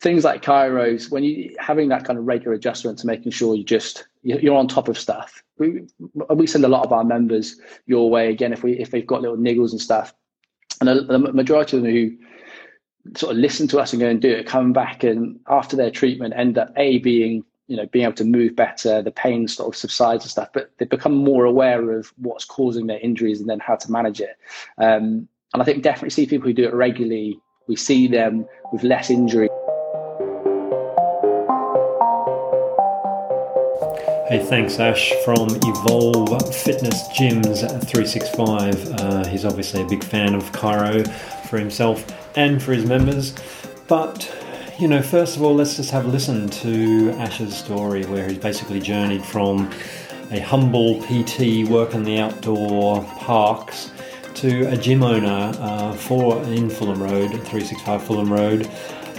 things like Chiros, when you having that kind of regular adjustment to making sure you just you're on top of stuff. We we send a lot of our members your way again if we if they've got little niggles and stuff, and the majority of them who sort of listen to us and go and do it, come back and after their treatment end up a being you know being able to move better, the pain sort of subsides and stuff, but they become more aware of what's causing their injuries and then how to manage it. Um, and I think definitely see people who do it regularly. We see them with less injury. Hey, thanks, Ash from Evolve Fitness Gyms 365. Uh, he's obviously a big fan of Chiro for himself and for his members. But, you know, first of all, let's just have a listen to Ash's story where he's basically journeyed from a humble PT working the outdoor parks to a gym owner uh, for in Fulham Road, 365 Fulham Road.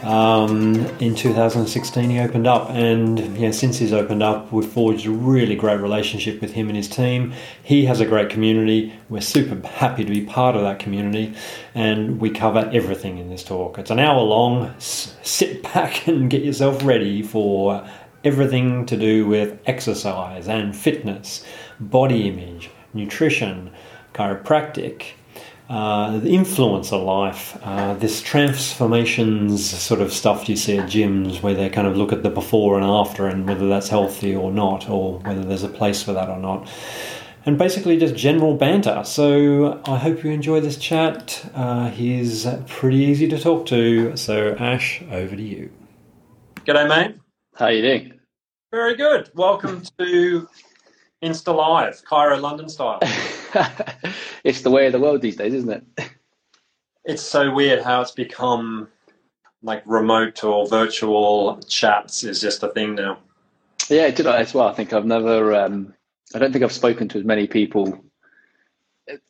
Um, in 2016, he opened up, and yeah, since he's opened up, we've forged a really great relationship with him and his team. He has a great community. We're super happy to be part of that community, and we cover everything in this talk. It's an hour long. S- sit back and get yourself ready for everything to do with exercise and fitness, body image, nutrition chiropractic, uh, the influencer life, uh, this transformations sort of stuff you see at gyms where they kind of look at the before and after and whether that's healthy or not, or whether there's a place for that or not. And basically, just general banter. So, I hope you enjoy this chat. Uh, he's pretty easy to talk to. So, Ash, over to you. G'day, mate. How you doing? Very good. Welcome to Insta Live, Chiro London style. it's the way of the world these days, isn't it? It's so weird how it's become like remote or virtual chats is just a thing now. Yeah, it did I as well. I think I've never, um, I don't think I've spoken to as many people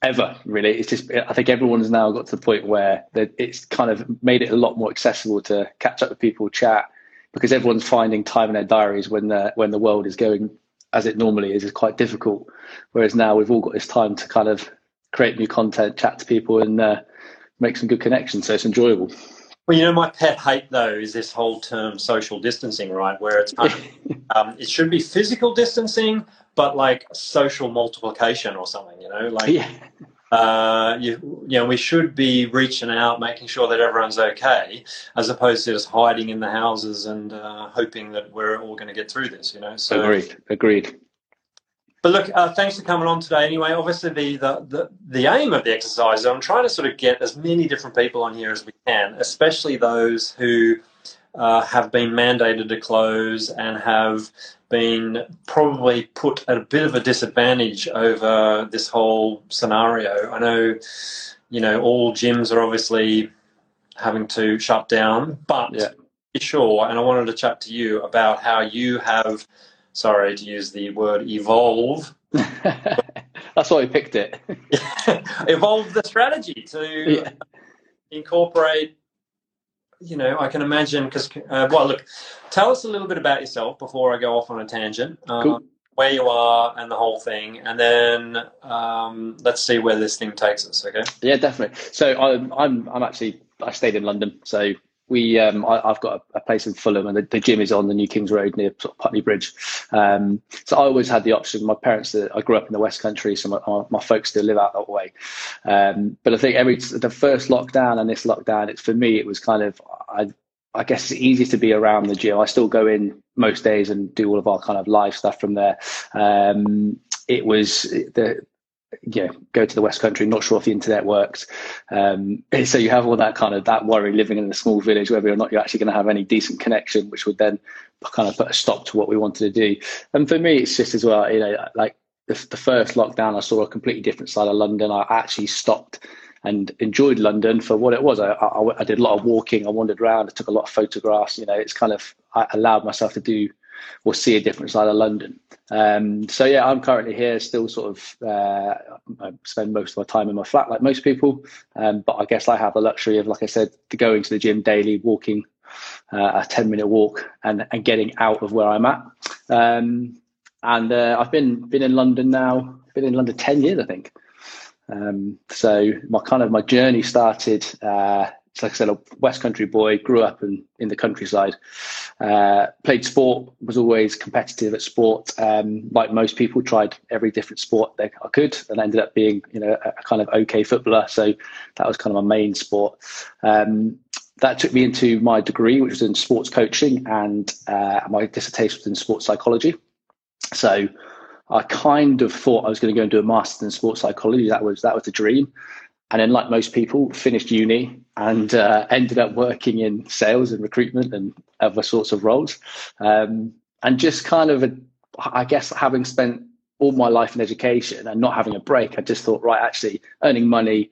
ever really. It's just, I think everyone's now got to the point where it's kind of made it a lot more accessible to catch up with people, chat, because everyone's finding time in their diaries when the when the world is going as it normally is is quite difficult. Whereas now we've all got this time to kind of create new content, chat to people, and uh, make some good connections. So it's enjoyable. Well, you know, my pet hate though is this whole term social distancing, right? Where it's kind of, um, it should be physical distancing, but like social multiplication or something. You know, like yeah uh, you, you know, we should be reaching out, making sure that everyone's okay, as opposed to just hiding in the houses and uh, hoping that we're all going to get through this. You know, so agreed, agreed. But look, uh, thanks for coming on today. Anyway, obviously the, the, the the aim of the exercise, I'm trying to sort of get as many different people on here as we can, especially those who uh, have been mandated to close and have been probably put at a bit of a disadvantage over this whole scenario. I know, you know, all gyms are obviously having to shut down, but yeah. sure, and I wanted to chat to you about how you have, sorry to use the word evolve. That's why we picked it. evolve the strategy to yeah. incorporate you know, I can imagine because, uh, well, look, tell us a little bit about yourself before I go off on a tangent. Um, cool. Where you are and the whole thing, and then um, let's see where this thing takes us. Okay? Yeah, definitely. So I'm I'm I'm actually I stayed in London, so we um, I, have got a, a, place in Fulham, and the, the, gym is on the New Kings Road near Putney Bridge. Um, so I always had the option. My parents, I grew up in the West Country, so my, my folks still live out that way. Um, but I think every the first lockdown and this lockdown, it's for me, it was kind of I. I guess it's easy to be around the gym. I still go in most days and do all of our kind of live stuff from there. Um, it was the yeah, go to the West Country, not sure if the internet works. Um, so you have all that kind of that worry living in a small village, whether or not you're actually going to have any decent connection, which would then kind of put a stop to what we wanted to do. And for me, it's just as well, you know, like the, the first lockdown, I saw a completely different side of London. I actually stopped and enjoyed London for what it was. I, I, I did a lot of walking. I wandered around. I took a lot of photographs. You know, it's kind of I allowed myself to do or see a different side of London. Um, so yeah, I'm currently here, still sort of uh, I spend most of my time in my flat like most people, um, but I guess I have the luxury of, like I said, going to the gym daily, walking uh, a 10 minute walk, and, and getting out of where I'm at. Um, and uh, I've been been in London now, been in London 10 years, I think. Um, so my kind of my journey started uh, like I said, a West Country boy, grew up in, in the countryside. Uh, played sport, was always competitive at sport. Um, like most people, tried every different sport I could, and ended up being, you know, a, a kind of okay footballer. So that was kind of my main sport. Um, that took me into my degree, which was in sports coaching, and uh, my dissertation was in sports psychology. So I kind of thought I was going to go and do a master's in sports psychology. That was that was the dream. And then, like most people, finished uni and uh, ended up working in sales and recruitment and other sorts of roles. Um, and just kind of, I guess, having spent all my life in education and not having a break, I just thought, right, actually, earning money,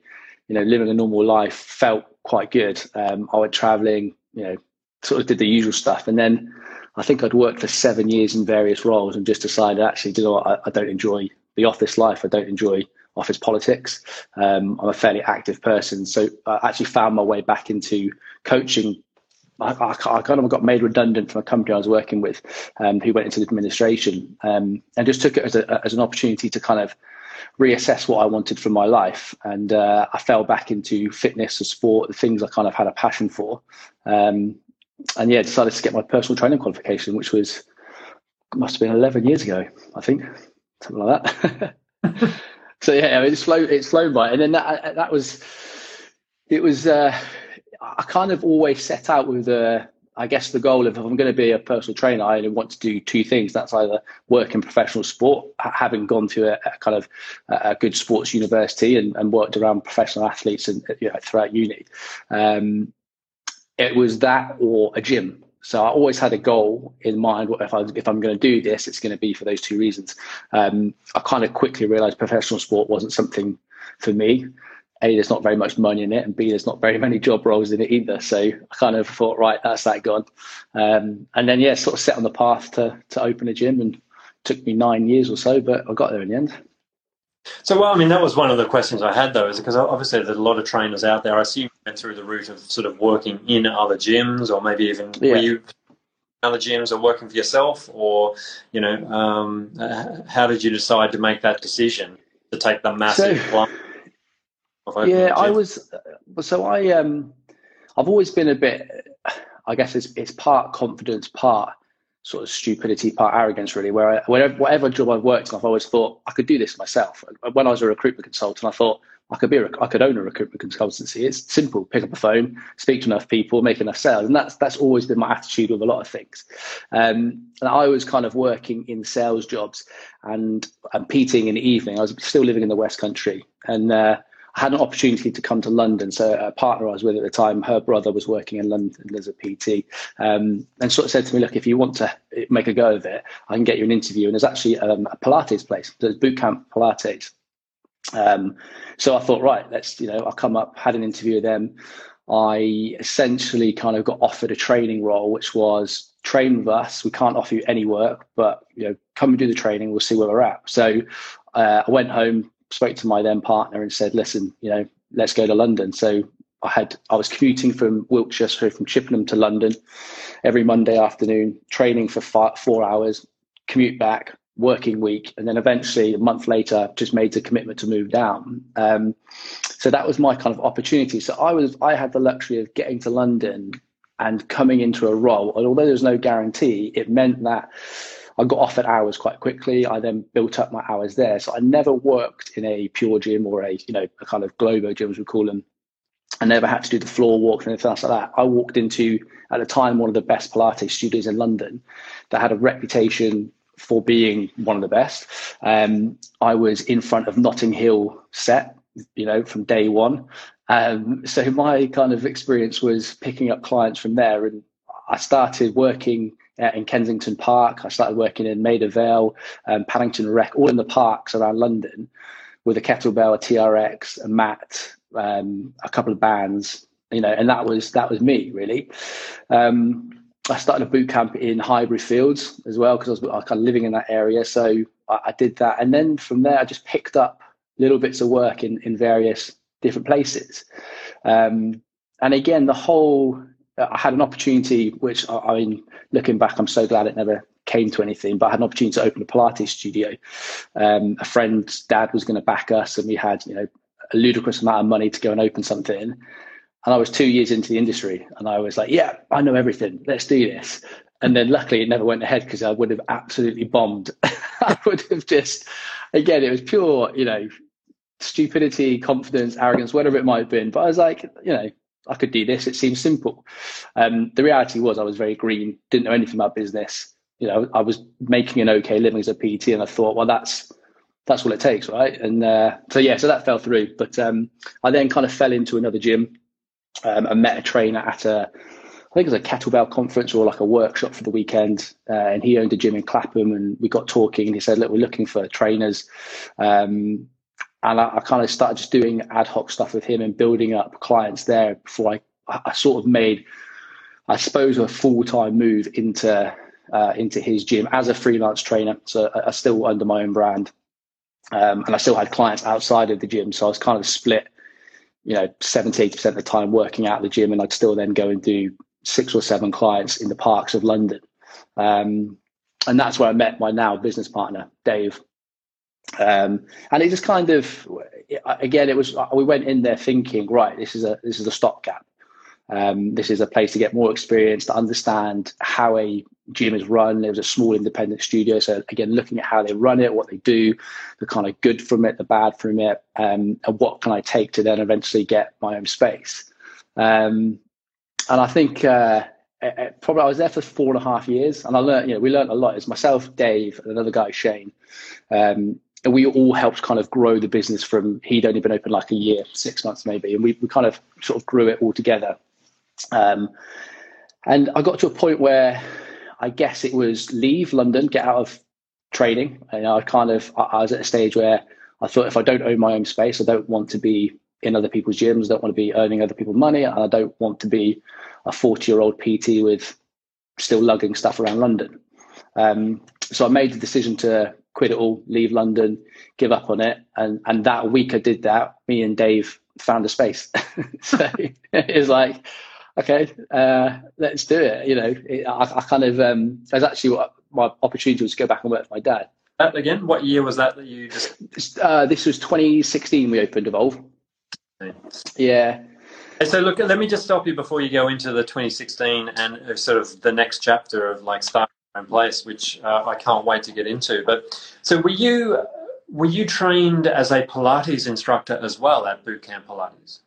you know, living a normal life felt quite good. Um, I went traveling, you know, sort of did the usual stuff. And then I think I'd worked for seven years in various roles and just decided, actually, you know what, I, I don't enjoy the office life. I don't enjoy office politics. Um, I'm a fairly active person, so I actually found my way back into coaching. I, I, I kind of got made redundant from a company I was working with, um, who went into administration, um, and just took it as, a, as an opportunity to kind of reassess what I wanted from my life. And uh, I fell back into fitness and sport, the things I kind of had a passion for. Um, and yeah, decided to get my personal training qualification, which was must have been 11 years ago, I think, something like that. so yeah, it's flown it's flown by, and then that that was it was. Uh, I kind of always set out with the, I guess the goal of if I'm going to be a personal trainer, I only want to do two things. That's either work in professional sport, having gone to a, a kind of a, good sports university and, and, worked around professional athletes and you know, throughout uni. Um, it was that or a gym. So I always had a goal in mind. If I if I'm going to do this, it's going to be for those two reasons. Um, I kind of quickly realised professional sport wasn't something for me. A, there's not very much money in it, and B, there's not very many job roles in it either. So I kind of thought, right, that's that gone. Um, and then yeah, sort of set on the path to to open a gym, and took me nine years or so, but I got there in the end. So, well, I mean, that was one of the questions I had, though, is because obviously there's a lot of trainers out there. I assume you went through the route of sort of working in other gyms, or maybe even yeah. were you other gyms or working for yourself, or you know, um, how did you decide to make that decision to take the massive so, Yeah, I was. So I um, I've always been a bit. I guess it's it's part confidence, part sort of stupidity, part arrogance, really. Where I, whatever, job I've worked in, I've always thought I could do this myself. When I was a recruitment consultant, I thought I could be, a, I could own a recruitment consultancy. It's simple: pick up a phone, speak to enough people, make enough sales, and that's that's always been my attitude with a lot of things. Um, and I was kind of working in sales jobs and and PTing in the evening. I was still living in the West Country, and uh, had an opportunity to come to London. So a partner I was with at the time, her brother was working in London as a PT, um, and sort of said to me, "Look, if you want to make a go of it, I can get you an interview." And there's actually um, a Pilates place. There's boot camp Pilates. Um, so I thought, right, let's you know, I'll come up, had an interview with them. I essentially kind of got offered a training role, which was train with us. We can't offer you any work, but you know, come and do the training. We'll see where we're at. So uh, I went home, spoke to my then partner and said, listen, you know, let's go to London. So I had I was commuting from Wiltshire, so from Chippenham to London every Monday afternoon, training for five, four hours, commute back, working week, and then eventually a month later, just made the commitment to move down. Um, so that was my kind of opportunity. So I was I had the luxury of getting to London and coming into a role, and although there's no guarantee, it meant that I got offered hours quite quickly. I then built up my hours there. So I never worked in a pure gym or a, you know, a kind of globo gym, as we call them. I never had to do the floor walks or anything else like that. I walked into, at the time, one of the best Pilates studios in London that had a reputation for being one of the best. Um, I was in front of Notting Hill set, you know, from day one. Um, so my kind of experience was picking up clients from there. And I started working uh, in Kensington Park. I started working in Maida Vale, um, Paddington Rec, all in the parks around London with a kettlebell, a TRX, a mat, um, a couple of bands, you know, and that was that was me really. Um, I started a boot camp in Highbury Fields as well because I was, kind of living in that area. So I, I, did that, and then from there I just picked up little bits of work in in various different places. Um, and again, the whole I had an opportunity, which I, I mean, looking back, I'm so glad it never came to anything. But I had an opportunity to open a Pilates studio. Um, a friend's dad was going to back us, and we had you know a ludicrous amount of money to go and open something. And I was two years into the industry and I was like, yeah, I know everything. Let's do this. And then luckily it never went ahead because I would have absolutely bombed. I would have just, again, it was pure, you know, stupidity, confidence, arrogance, whatever it might have been. But I was like, you know, I could do this. It seems simple. Um, the reality was I was very green, didn't know anything about business. You know, I was making an okay living as a PT, and I thought, well, that's that's all it takes, right? And uh, so yeah, so that fell through. But um, I then kind of fell into another gym um, and met a trainer at a I think it was a kettlebell conference or like a workshop for the weekend. Uh, and he owned a gym in Clapham, and we got talking. And he said, "Look, we're looking for trainers." Um, and I, I, kind of started just doing ad hoc stuff with him and building up clients there before I, I sort of made, I suppose, a full time move into uh, into his gym as a freelance trainer. So I, I still under my own brand, um, and I still had clients outside of the gym. So I was kind of split, you know, 70, 80% of the time working out the gym, and I'd still then go and do six or seven clients in the parks of London. Um, and that's where I met my now business partner, Dave. Um, and it just kind of, again, it was we went in there thinking, right, this is a this is a stopgap. Um, this is a place to get more experience to understand how a gym is run. It was a small independent studio, so again, looking at how they run it, what they do, the kind of good from it, the bad from it, um, and what can I take to then eventually get my own space. Um, and I think uh, probably I was there for four and a half years, and I learned. You know, we learned a lot. It's myself, Dave, and another guy, Shane. Um, and we all helped kind of grow the business from he'd only been open like a year, six months maybe, and we, we kind of sort of grew it all together. Um, and I got to a point where I guess it was leave London, get out of training. And I kind of I was at a stage where I thought if I don't own my own space, I don't want to be in other people's gyms, I don't want to be earning other people money, and I don't want to be a 40 year old PT with still lugging stuff around London. Um, so I made the decision to quit it all, leave London, give up on it. And and that week I did that, me and Dave found a space. so it was like, okay, uh, let's do it. You know, it, I, I, kind of um, that's actually what my opportunity was to go back and work for my dad. That again, what year was that that you just? Uh, this was 2016. We opened Evolve. Yeah. So look, let me just stop you before you go into the 2016 and sort of the next chapter of like starting your own place, which uh, I can't wait to get into. But so were you were you trained as a Pilates instructor as well at Bootcamp Pilates?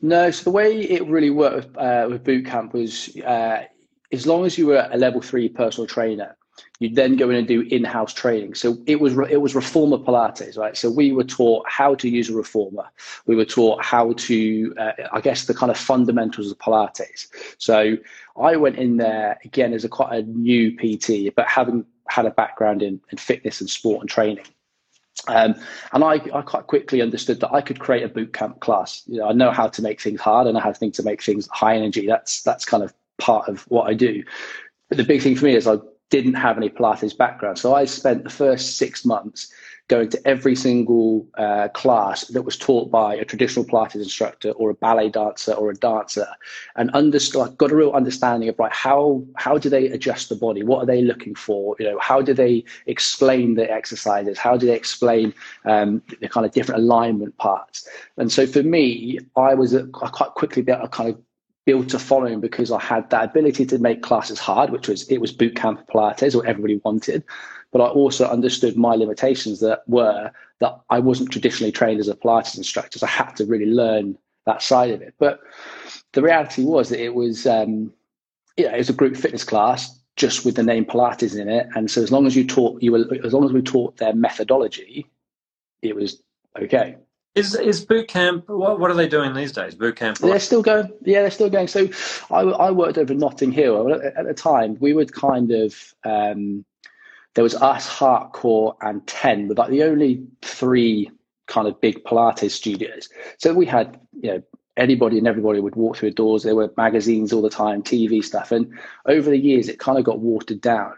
No. So the way it really worked with, uh, with Bootcamp was uh, as long as you were a level three personal trainer, you then go in and do in-house training. So it was it was reformer Pilates, right? So we were taught how to use a reformer. We were taught how to, uh, I guess, the kind of fundamentals of Pilates. So I went in there again as a quite a new PT, but having had a background in, in fitness and sport and training. Um, and I, I quite quickly understood that I could create a boot camp class. You know, I know how to make things hard. And I know how to make things high energy. That's that's kind of part of what I do. But the big thing for me is I didn't have any Pilates background. So I spent the first six months going to every single uh, class that was taught by a traditional Pilates instructor or a ballet dancer or a dancer, and understood, got a real understanding of right how how do they adjust the body? What are they looking for? You know, how do they explain the exercises? How do they explain um, the kind of different alignment parts? And so for me, I was I quite quickly able to kind of built a following because I had that ability to make classes hard, which was it was boot camp Pilates, what everybody wanted. But I also understood my limitations that were that I wasn't traditionally trained as a Pilates instructor. So I had to really learn that side of it. But the reality was that it was um, it was a group fitness class just with the name Pilates in it. And so as long as you taught you were as long as we taught their methodology, it was okay. Is is boot camp? What, what are they doing these days? Boot camp. They're still going. Yeah, they're still going. So, I, I worked over Notting Hill at, the time. We would kind of um, there was us, Heartcore, and Ten, but like the only three kind of big Pilates studios. So we had you know anybody and everybody would walk through the doors. There were magazines all the time, TV stuff, and over the years it kind of got watered down.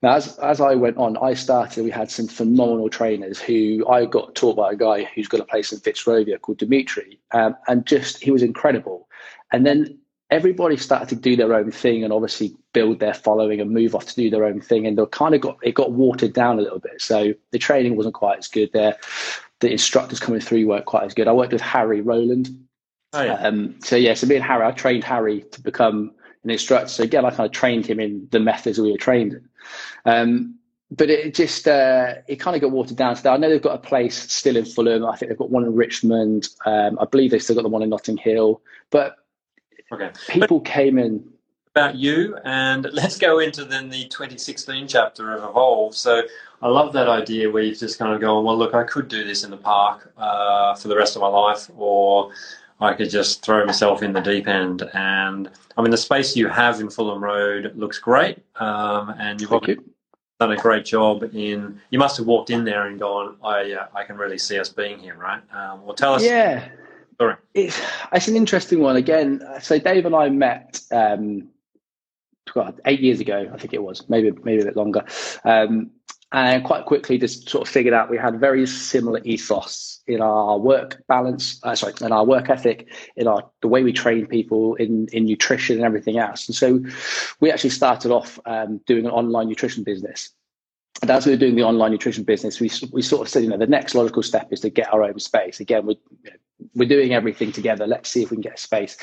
Now, as, as I went on, I started, we had some phenomenal trainers who I got taught by a guy who's got a place in Fitzrovia called Dimitri. Um, and just, he was incredible. And then everybody started to do their own thing and obviously build their following and move off to do their own thing. And they kind of got, it got watered down a little bit. So the training wasn't quite as good there. The instructors coming through weren't quite as good. I worked with Harry Rowland, Oh, yeah. Um, so yeah, so me and Harry, I trained Harry to become an instructor. So again, I kind of trained him in the methods we were trained in. Um, but it just uh, it kind of got watered down. So I know they've got a place still in Fulham. I think they've got one in Richmond. Um, I believe they've still got the one in Notting Hill. But okay. people but came in about you, and let's go into then the 2016 chapter of Evolve. So I love that idea where you've just kind of gone, well, look, I could do this in the park uh, for the rest of my life, or I could just throw myself in the deep end. And I mean, the space you have in Fulham Road looks great, um, and you've you done a great job in. You must have walked in there and gone, "I uh, I can really see us being here," right? Um, well, tell us. Yeah. Sorry. It's it's an interesting one. Again, so Dave and I met um, God, eight years ago, I think it was, maybe maybe a bit longer, um, and quite quickly just sort of figured out we had very similar ethos in our work balance, uh, sorry, in our work ethic, in our the way we train people in in nutrition and everything else. And so we actually started off um, doing an online nutrition business. And as we were doing the online nutrition business, we we sort of said, you know, the next logical step is to get our own space. Again, we you know, we're doing everything together. Let's see if we can get a space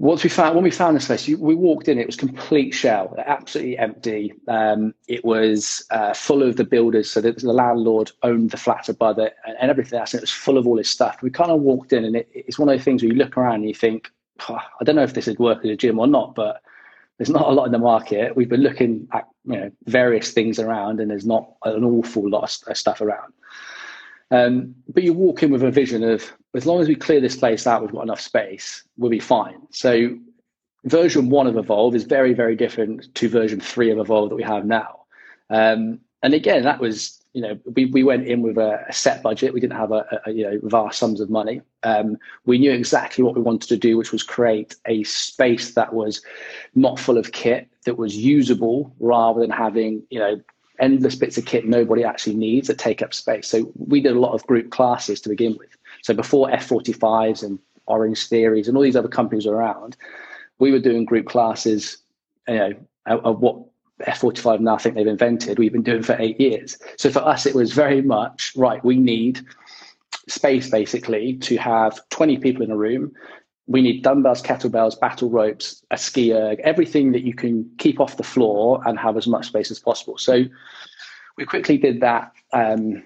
once we found when we found this place, we walked in. It was complete shell, absolutely empty. Um, it was uh, full of the builders, so the landlord owned the flat above it and, and everything else. And it was full of all his stuff. We kind of walked in, and it, it's one of those things where you look around and you think, I don't know if this would work as a gym or not, but there's not a lot in the market. We've been looking at you know various things around, and there's not an awful lot of stuff around. Um, but you walk in with a vision of as long as we clear this place out, we've got enough space, we'll be fine. So version one of Evolve is very, very different to version three of Evolve that we have now. Um, and again, that was, you know, we, we went in with a, a set budget. We didn't have a, a, you know vast sums of money. Um, we knew exactly what we wanted to do, which was create a space that was not full of kit, that was usable, rather than having you know endless bits of kit nobody actually needs that take up space. So we did a lot of group classes to begin with. So before F45s and Orange Theories and all these other companies were around, we were doing group classes, you know, of what F45 now I think they've invented. We've been doing for eight years. So for us, it was very much right. We need space basically to have 20 people in a room. We need dumbbells, kettlebells, battle ropes, a ski erg, everything that you can keep off the floor and have as much space as possible. So we quickly did that. Um,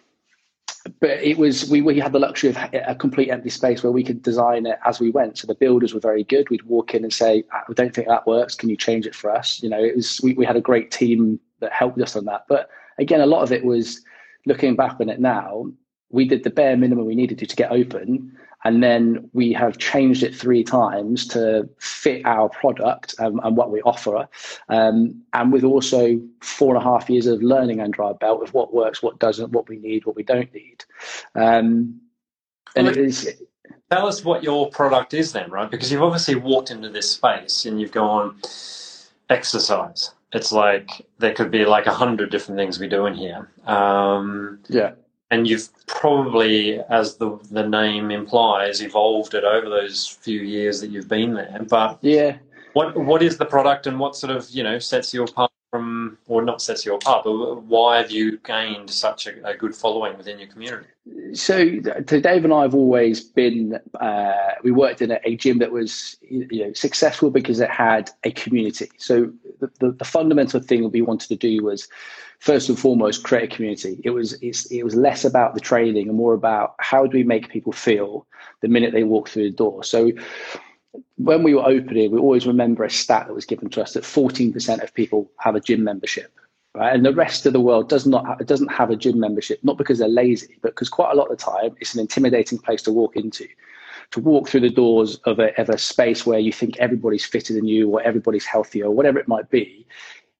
but it was we, we had the luxury of a complete empty space where we could design it as we went. So the builders were very good. We'd walk in and say i don't think that works. Can you change it for us? You know it was we, we had a great team that helped us on that. But again a lot of it was looking back on it now we did the bare minimum we needed to to get open and then we have changed it three times to fit our product um, and what we offer. Um, and with also four and a half years of learning under our belt of what works, what doesn't, what we need, what we don't need. Um, and well, it is. Tell us what your product is then, right? Because you've obviously walked into this space and you've gone exercise. It's like there could be like a hundred different things we do in here. Um, yeah and you've probably, as the the name implies, evolved it over those few years that you've been there. But yeah, what what is the product, and what sort of you know sets you apart from, or not sets you apart, but why have you gained such a, a good following within your community? So, so Dave and I have always been. Uh, we worked in a, a, gym that was you know successful because it had a community. So the, the, fundamental thing that we wanted to do was first and foremost create a community. It was it was less about the training and more about how do we make people feel the minute they walk through the door. So when we were opening, we always remember a stat that was given to us that 14% of people have a gym membership. Right? And the rest of the world does not have, doesn't have a gym membership, not because they're lazy, but because quite a lot of the time it's an intimidating place to walk into. To walk through the doors of a, of a space where you think everybody's fitter than you or everybody's healthier or whatever it might be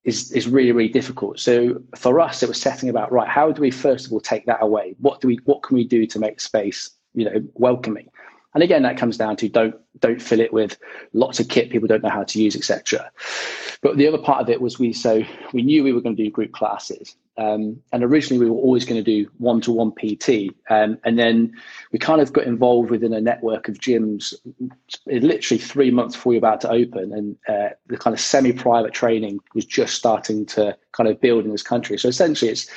is is really really difficult. So for us, it was setting about right. How do we first of all take that away? What do we what can we do to make space you know welcoming? And again, that comes down to don't don't fill it with lots of kit people don't know how to use, etc. But the other part of it was we so we knew we were going to do group classes, um, and originally we were always going to do one to one PT, um, and then we kind of got involved within a network of gyms. Literally three months before we were about to open, and uh, the kind of semi-private training was just starting to kind of build in this country. So essentially, it's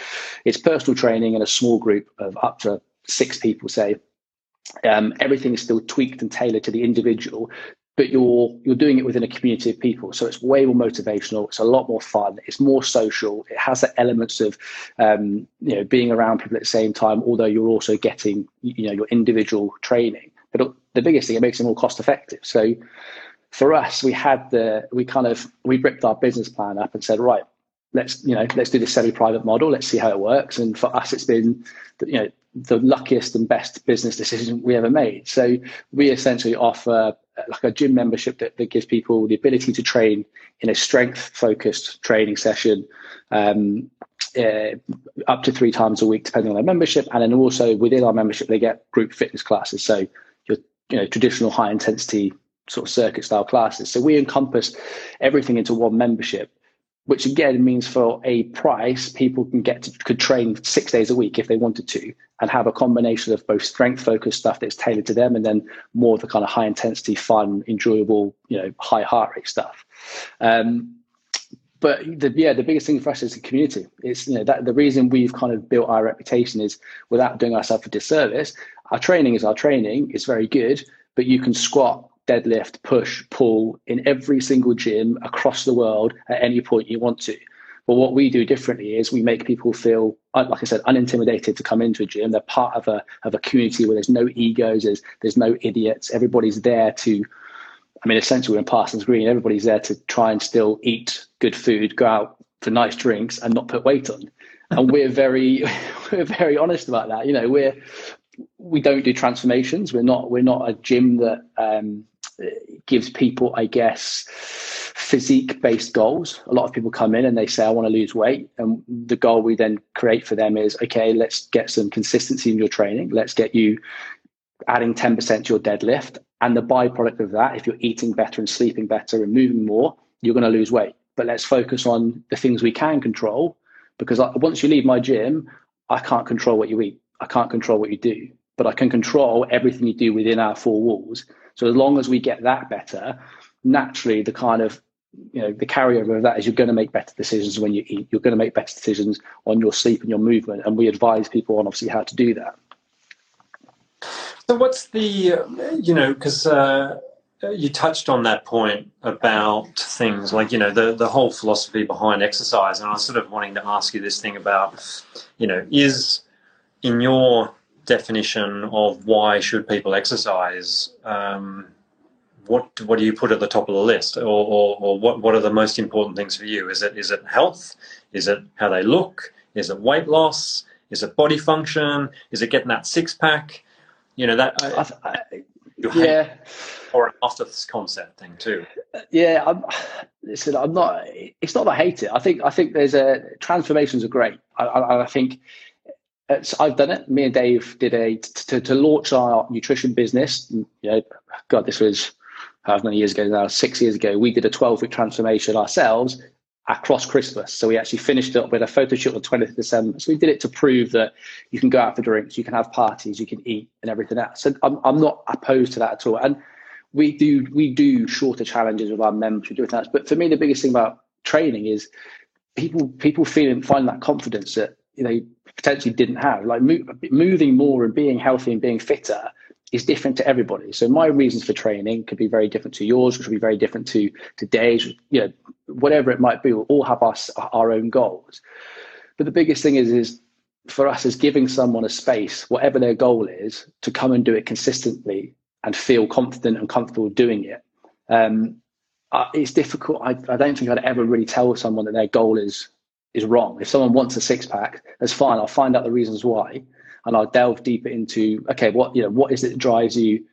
it's personal training in a small group of up to six people, say Um, everything is still tweaked and tailored to the individual, but you're you're doing it within a community of people. So it's way more motivational. It's a lot more fun. It's more social. It has the elements of um, you know being around people at the same time, although you're also getting you know your individual training. But the biggest thing, it makes it more cost effective. So for us, we had the we kind of we ripped our business plan up and said, right, let's you know let's do the semi-private model. Let's see how it works. And for us, it's been you know the luckiest and best business decision we ever made. So we essentially offer like a gym membership that, that gives people the ability to train in a strength focused training session um, uh, up to three times a week, depending on their membership. And then also within our membership, they get group fitness classes. So your you know traditional high intensity sort of circuit style classes. So we encompass everything into one membership which again means for a price, people can get to, could train six days a week if they wanted to, and have a combination of both strength focused stuff that's tailored to them, and then more of the kind of high intensity, fun, enjoyable, you know, high heart rate stuff. Um, but the, yeah, the biggest thing for us is the community. It's you know that the reason we've kind of built our reputation is without doing ourselves a disservice. Our training is our training. It's very good, but you can squat deadlift, push, pull in every single gym across the world at any point you want to. But what we do differently is we make people feel, uh, like I said, unintimidated to come into a gym. They're part of a of a community where there's no egos, there's there's no idiots. Everybody's there to, I mean, essentially, we're in Parsons Green. Everybody's there to try and still eat good food, go out for nice drinks, and not put weight on. And we're very we're very honest about that. You know, we're we don't do transformations. We're not we're not a gym that um, gives people, I guess, physique based goals. A lot of people come in and they say, I want to lose weight. And the goal we then create for them is, okay, let's get some consistency in your training. Let's get you adding 10% to your deadlift. And the byproduct of that, if you're eating better and sleeping better and moving more, you're going to lose weight. But let's focus on the things we can control because once you leave my gym, I can't control what you eat. I can't control what you do, but I can control everything you do within our four walls. So as long as we get that better, naturally the kind of you know the carryover of that is you're going to make better decisions when you eat. You're going to make better decisions on your sleep and your movement, and we advise people on obviously how to do that. So what's the you know because. Uh you touched on that point about things like you know the the whole philosophy behind exercise and i was sort of wanting to ask you this thing about you know is in your definition of why should people exercise, um, what what do you put at the top of the list, or, or, or, what what are the most important things for you? Is it is it health? Is it how they look? Is it weight loss? Is it body function? Is it getting that six pack? You know that. I, I, yeah. Or an after this concept thing too. Yeah, I'm, listen, I'm not. It's not that I hate it. I think I think there's a transformations are great. I, I, I think Uh, so I've done it. Me and Dave did a to, to launch our nutrition business. You know, God, this was how many years ago now? Six years ago. We did a 12 week transformation ourselves across Christmas. So we actually finished it with a photo shoot on the 20th of December. So we did it to prove that you can go out for drinks, you can have parties, you can eat, and everything else. So I'm, I'm not opposed to that at all. And we do we do shorter challenges with our members. We do that. But for me, the biggest thing about training is people people feeling find that confidence that you know potentially didn't have. Like mo- moving more and being healthy and being fitter is different to everybody. So my reasons for training could be very different to yours, which would be very different to today's. You know, whatever it might be, we'll all have our our own goals. But the biggest thing is is for us is giving someone a space, whatever their goal is, to come and do it consistently and feel confident and comfortable doing it. Um, uh, it's difficult. I, I don't think I'd ever really tell someone that their goal is is wrong. If someone wants a six pack, that's fine. I'll find out the reasons why, and I'll delve deeper into okay, what you know, what is it that drives you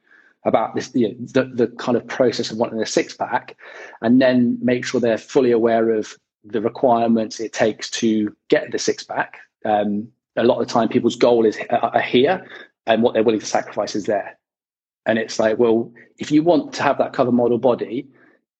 about this, you know, the the kind of process of wanting a six pack, and then make sure they're fully aware of the requirements it takes to get the six pack. Um, a lot of the time, people's goal is uh, are here, and what they're willing to sacrifice is there. And it's like, well, if you want to have that cover model body,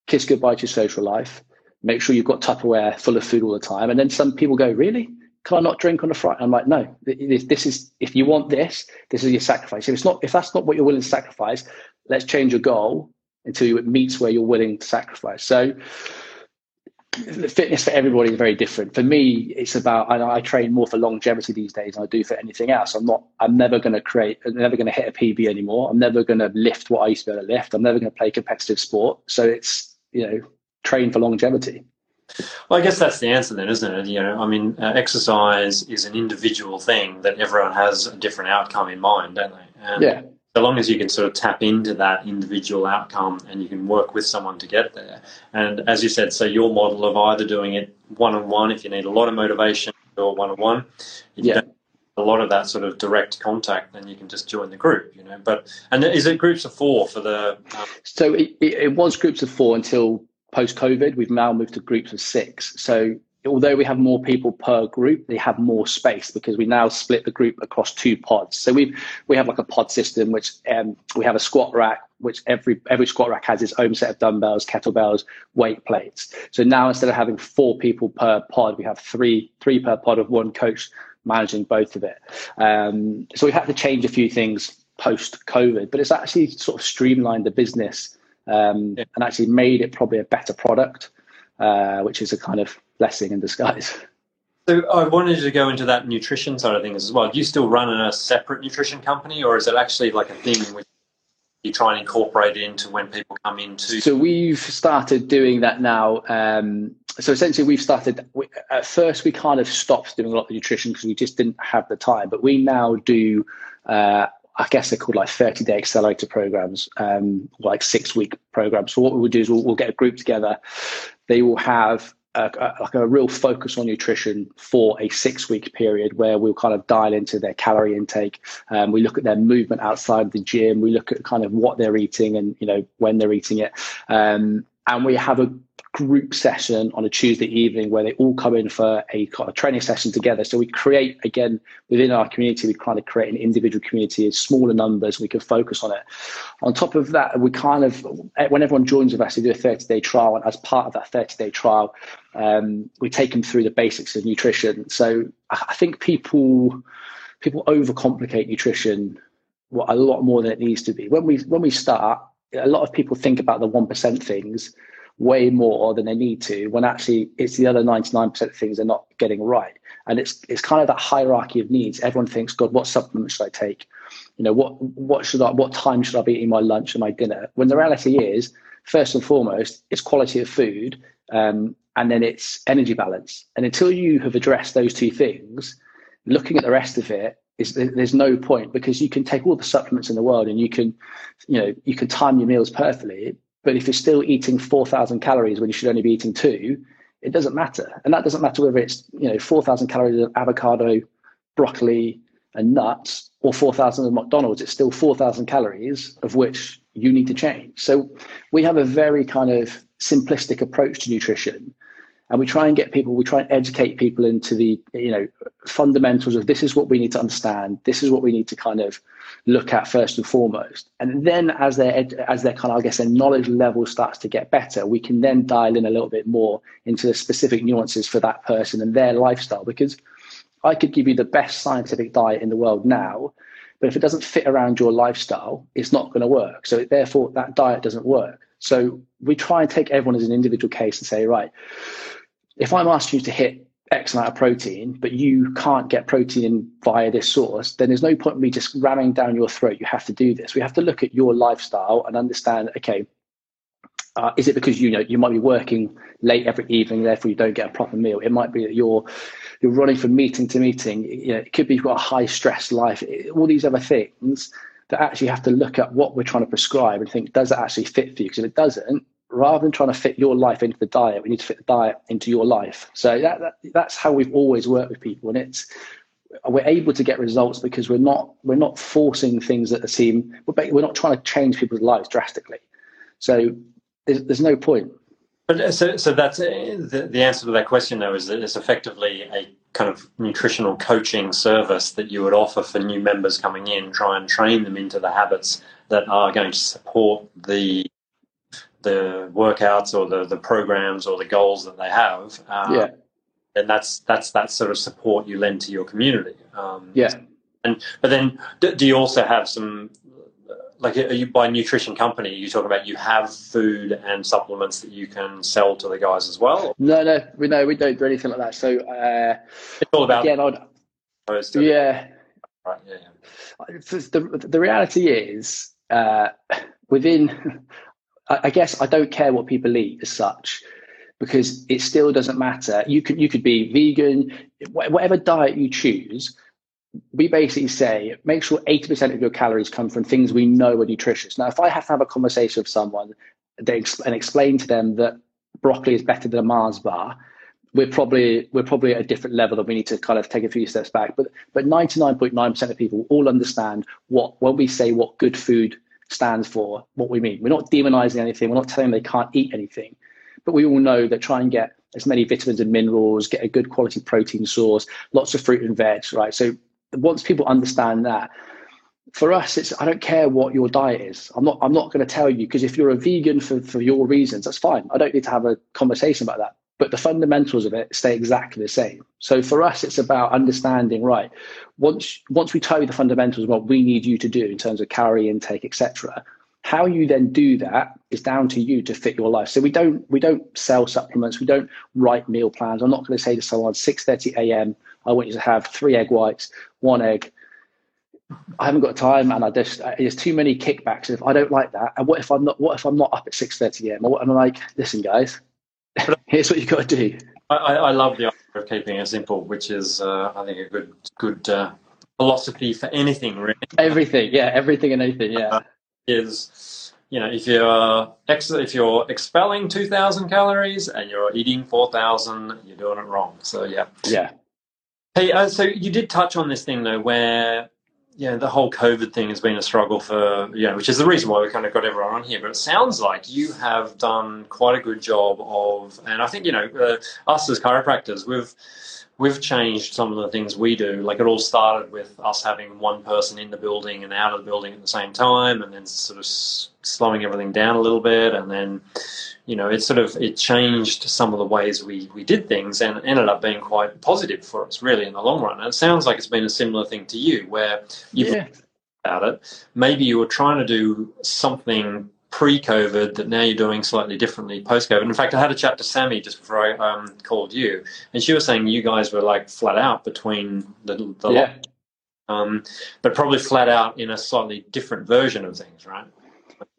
kiss goodbye to your social life make sure you've got Tupperware full of food all the time. And then some people go, really? Can I not drink on a Friday? I'm like, no, this is, if you want this, this is your sacrifice. If it's not, if that's not what you're willing to sacrifice, let's change your goal until it meets where you're willing to sacrifice. So fitness for everybody is very different. For me, it's about I, I train more for longevity these days than I do for anything else. I'm not. I'm never going to create. I'm never going to hit a PB anymore. I'm never going to lift what I used to be able to lift. I'm never going to play competitive sport. So it's you know train for longevity. Well, I guess that's the answer then, isn't it? You know, I mean, uh, exercise is an individual thing that everyone has a different outcome in mind, don't they? And yeah so long as you can sort of tap into that individual outcome and you can work with someone to get there. And as you said, so your model of either doing it one on one if you need a lot of motivation or one on one. If yeah. you don't a lot of that sort of direct contact, then you can just join the group, you know. But and is it groups of four for the? Um... So it, it was groups of four until post COVID. We've now moved to groups of six. So although we have more people per group, they have more space because we now split the group across two pods. So we we have like a pod system, which um, we have a squat rack, which every every squat rack has its own set of dumbbells, kettlebells, weight plates. So now instead of having four people per pod, we have three three per pod of one coach managing both of it. Um, so we had to change a few things post COVID, but it's actually sort of streamlined the business um, yeah. and actually made it probably a better product, uh, which is a kind of blessing in disguise. So I wanted to go into that nutrition side of things as well. Do you still run a separate nutrition company, or is it actually like a thing which you try and incorporate it into when people come into? So we've started doing that now. Um, so essentially, we've started. We, at first, we kind of stopped doing a lot of nutrition because we just didn't have the time. But we now do. Uh, I guess they're called like 30 day accelerator programs, um, like six week programs. So what we will do is we'll, we'll get a group together. They will have a, a, like a real focus on nutrition for a six week period where we'll kind of dial into their calorie intake. Um, we look at their movement outside the gym. We look at kind of what they're eating and you know when they're eating it. Um, and we have a group session on a Tuesday evening where they all come in for a, a training session together. So we create again within our community, we kind of create an individual community in smaller numbers. We can focus on it. On top of that, we kind of when everyone joins with us, they do a 30 day trial, and as part of that 30 day trial, um, we take them through the basics of nutrition. So I think people people overcomplicate nutrition a lot more than it needs to be. When we when we start, a lot of people think about the one percent things way more than they need to when actually it's the other 99% of things they're not getting right. And it's it's kind of that hierarchy of needs. Everyone thinks god what supplement should i take? You know what what should i what time should i be eating my lunch and my dinner? When the reality is first and foremost it's quality of food um, and then it's energy balance. And until you have addressed those two things looking at the rest of it is there's no point because you can take all the supplements in the world and you can you know you can time your meals perfectly but if you're still eating 4,000 calories when you should only be eating two, it doesn't matter. And that doesn't matter whether it's, you know, 4,000 calories of avocado, broccoli, and nuts or 4,000 of McDonald's. It's still 4,000 calories of which you need to change. So we have a very kind of simplistic approach to nutrition and we try and get people we try and educate people into the you know fundamentals of this is what we need to understand this is what we need to kind of look at first and foremost. And then as their as their kind of i guess their knowledge level starts to get better we can then dial in a little bit more into the specific nuances for that person and their lifestyle. Because i could give you the best scientific diet in the world now but if it doesn't fit around your lifestyle it's not going to work. So therefore that diet doesn't work. So we try and take everyone as an individual case and say right if I'm asking you to hit X amount of protein, but you can't get protein via this source, then there's no point in me just ramming down your throat. You have to do this. We have to look at your lifestyle and understand, okay, uh, is it because you know you might be working late every evening, therefore you don't get a proper meal? It might be that you're you're running from meeting to meeting. You know, it could be you've got a high stress life. All these other things that actually have to look at what we're trying to prescribe and think, does that actually fit for you? Because if it doesn't, rather than trying to fit your life into the diet, we need to fit the diet into your life. So that, that, that's how we've always worked with people, and it's we're able to get results because we're not we're not forcing things that seem we're, we're not trying to change people's lives drastically. So there's, there's no point. But uh, so so that's uh, the, the answer to that question though is that it's effectively a kind of nutritional coaching service that you would offer for new members coming in, try and train them into the habits that are going to support the the workouts or the, the programs or the goals that they have. Um, yeah. And that's that's that sort of support you lend to your community. Um, yeah. And but then do you also have some like are you by nutrition company? You talk about you have food and supplements that you can sell to the guys as well. No, no, we no, we don't do anything like that. So uh, it's all about again, I'd, yeah. Right, yeah, yeah. The, the reality is uh, within. I guess I don't care what people eat as such because it still doesn't matter. You could you could be vegan, whatever diet you choose we basically say make sure 80% of your calories come from things we know are nutritious. Now, if I have to have a conversation with someone they, and explain to them that broccoli is better than a Mars bar, we're probably we're probably at a different level that we need to kind of take a few steps back. But but 99.9% of people all understand what when we say what good food stands for, what we mean. We're not demonizing anything. We're not telling them they can't eat anything. But we all know that try and get as many vitamins and minerals, get a good quality protein source, lots of fruit and veg, right? So once people understand that, for us, it's I don't care what your diet is. I'm not I'm not going to tell you because if you're a vegan for, for your reasons, that's fine. I don't need to have a conversation about that. But the fundamentals of it stay exactly the same. So for us, it's about understanding, right? Once once we tell you the fundamentals what we need you to do in terms of calorie intake, etc., how you then do that is down to you to fit your life. So we don't we don't sell supplements, we don't write meal plans. I'm not going to say to someone 6:30 a.m. I want you to have three egg whites, one egg. I haven't got time, and I just there's too many kickbacks. If I don't like that, and what if I'm not? What if I'm not up at six thirty a.m. And I'm like, listen, guys, here's what you've got to do. I, I, love the idea of keeping it simple, which is uh, I think a good good uh, philosophy for anything really. Everything, yeah, everything and anything, yeah. Uh, is you know if you're ex- if you're expelling two thousand calories and you're eating four thousand, you're doing it wrong. So yeah, yeah. Hey, uh, so you did touch on this thing though, where yeah, the whole COVID thing has been a struggle for you know, which is the reason why we kind of got everyone on here. But it sounds like you have done quite a good job of, and I think you know, uh, us as chiropractors, we've we've changed some of the things we do. Like it all started with us having one person in the building and out of the building at the same time, and then sort of slowing everything down a little bit, and then you know, it sort of it changed some of the ways we, we did things and ended up being quite positive for us really in the long run. And it sounds like it's been a similar thing to you where you've yeah. about it. Maybe you were trying to do something pre-COVID that now you're doing slightly differently post-COVID. In fact, I had a chat to Sammy just before I um, called you, and she was saying you guys were like flat out between the, the yeah. um, but probably flat out in a slightly different version of things, right?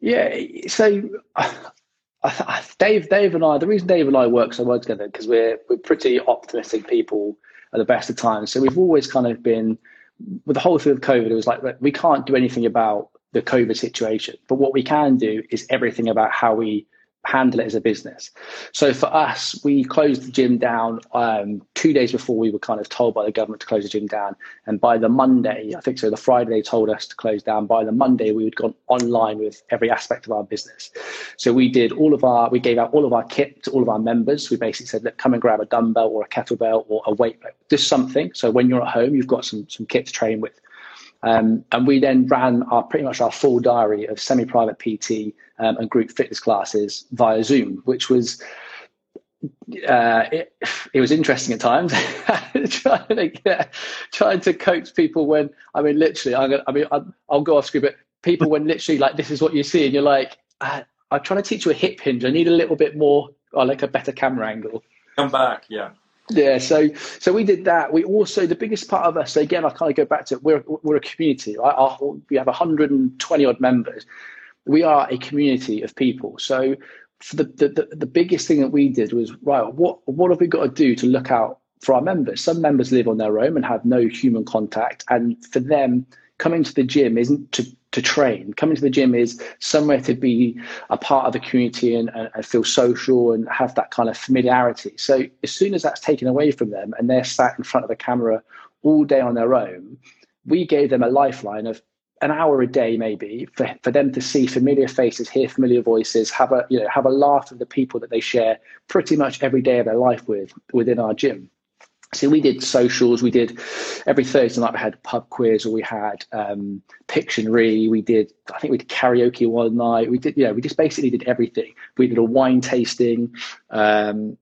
Yeah. So Dave, Dave and I, the reason Dave and I work so well together because we're we're pretty optimistic people at the best of times. So we've always kind of been with the whole thing of COVID. It was like we can't do anything about the COVID situation, but what we can do is everything about how we handle it as a business. So for us, we closed the gym down um, two days before we were kind of told by the government to close the gym down. And by the Monday, I think so, the Friday they told us to close down. By the Monday, we had gone online with every aspect of our business. So we did all of our, we gave out all of our kit to all of our members. We basically said, look, come and grab a dumbbell or a kettlebell or a weight, just something. So when you're at home, you've got some some kit to train with. Um, and we then ran our pretty much our full diary of semi-private PT um, and group fitness classes via Zoom, which was uh, it, it, was interesting at times trying to get, trying to coach people when I mean literally I'm gonna, I mean I'll, I'll go off script, but people when literally like this is what you see and you're like uh, I'm trying to teach you a hip hinge. I need a little bit more or like a better camera angle. Come back, yeah. Yeah, so so we did that. We also the biggest part of us. So again, I kind of go back to we're we're a community. Right? Our, we have 120 odd members. We are a community of people. So the, the the biggest thing that we did was right. What what have we got to do to look out for our members? Some members live on their own and have no human contact, and for them, coming to the gym isn't to to train. Coming to the gym is somewhere to be a part of the community and, and, feel social and have that kind of familiarity. So as soon as that's taken away from them and they're sat in front of a camera all day on their own, we gave them a lifeline of an hour a day maybe for, for them to see familiar faces, hear familiar voices, have a you know have a laugh with the people that they share pretty much every day of their life with within our gym. So we did socials. We did every Thursday night. We had pub quiz, or we had um, Pictionary. We did, I think we did karaoke one night. We did, yeah, we just basically did everything. We did a wine tasting, um,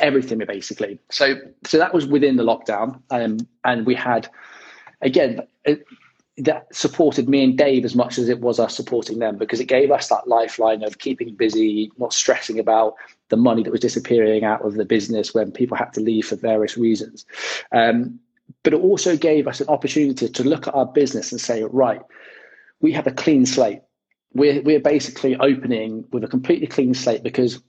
everything basically. So, so that was within the lockdown, um, and we had, again, it, that supported me and Dave as much as it was us supporting them because it gave us that lifeline of keeping busy, not stressing about the money that was disappearing out of the business when people had to leave for various reasons. Um, but it also gave us an opportunity to look at our business and say, right, we have a clean slate. We're, we're basically opening with a completely clean slate because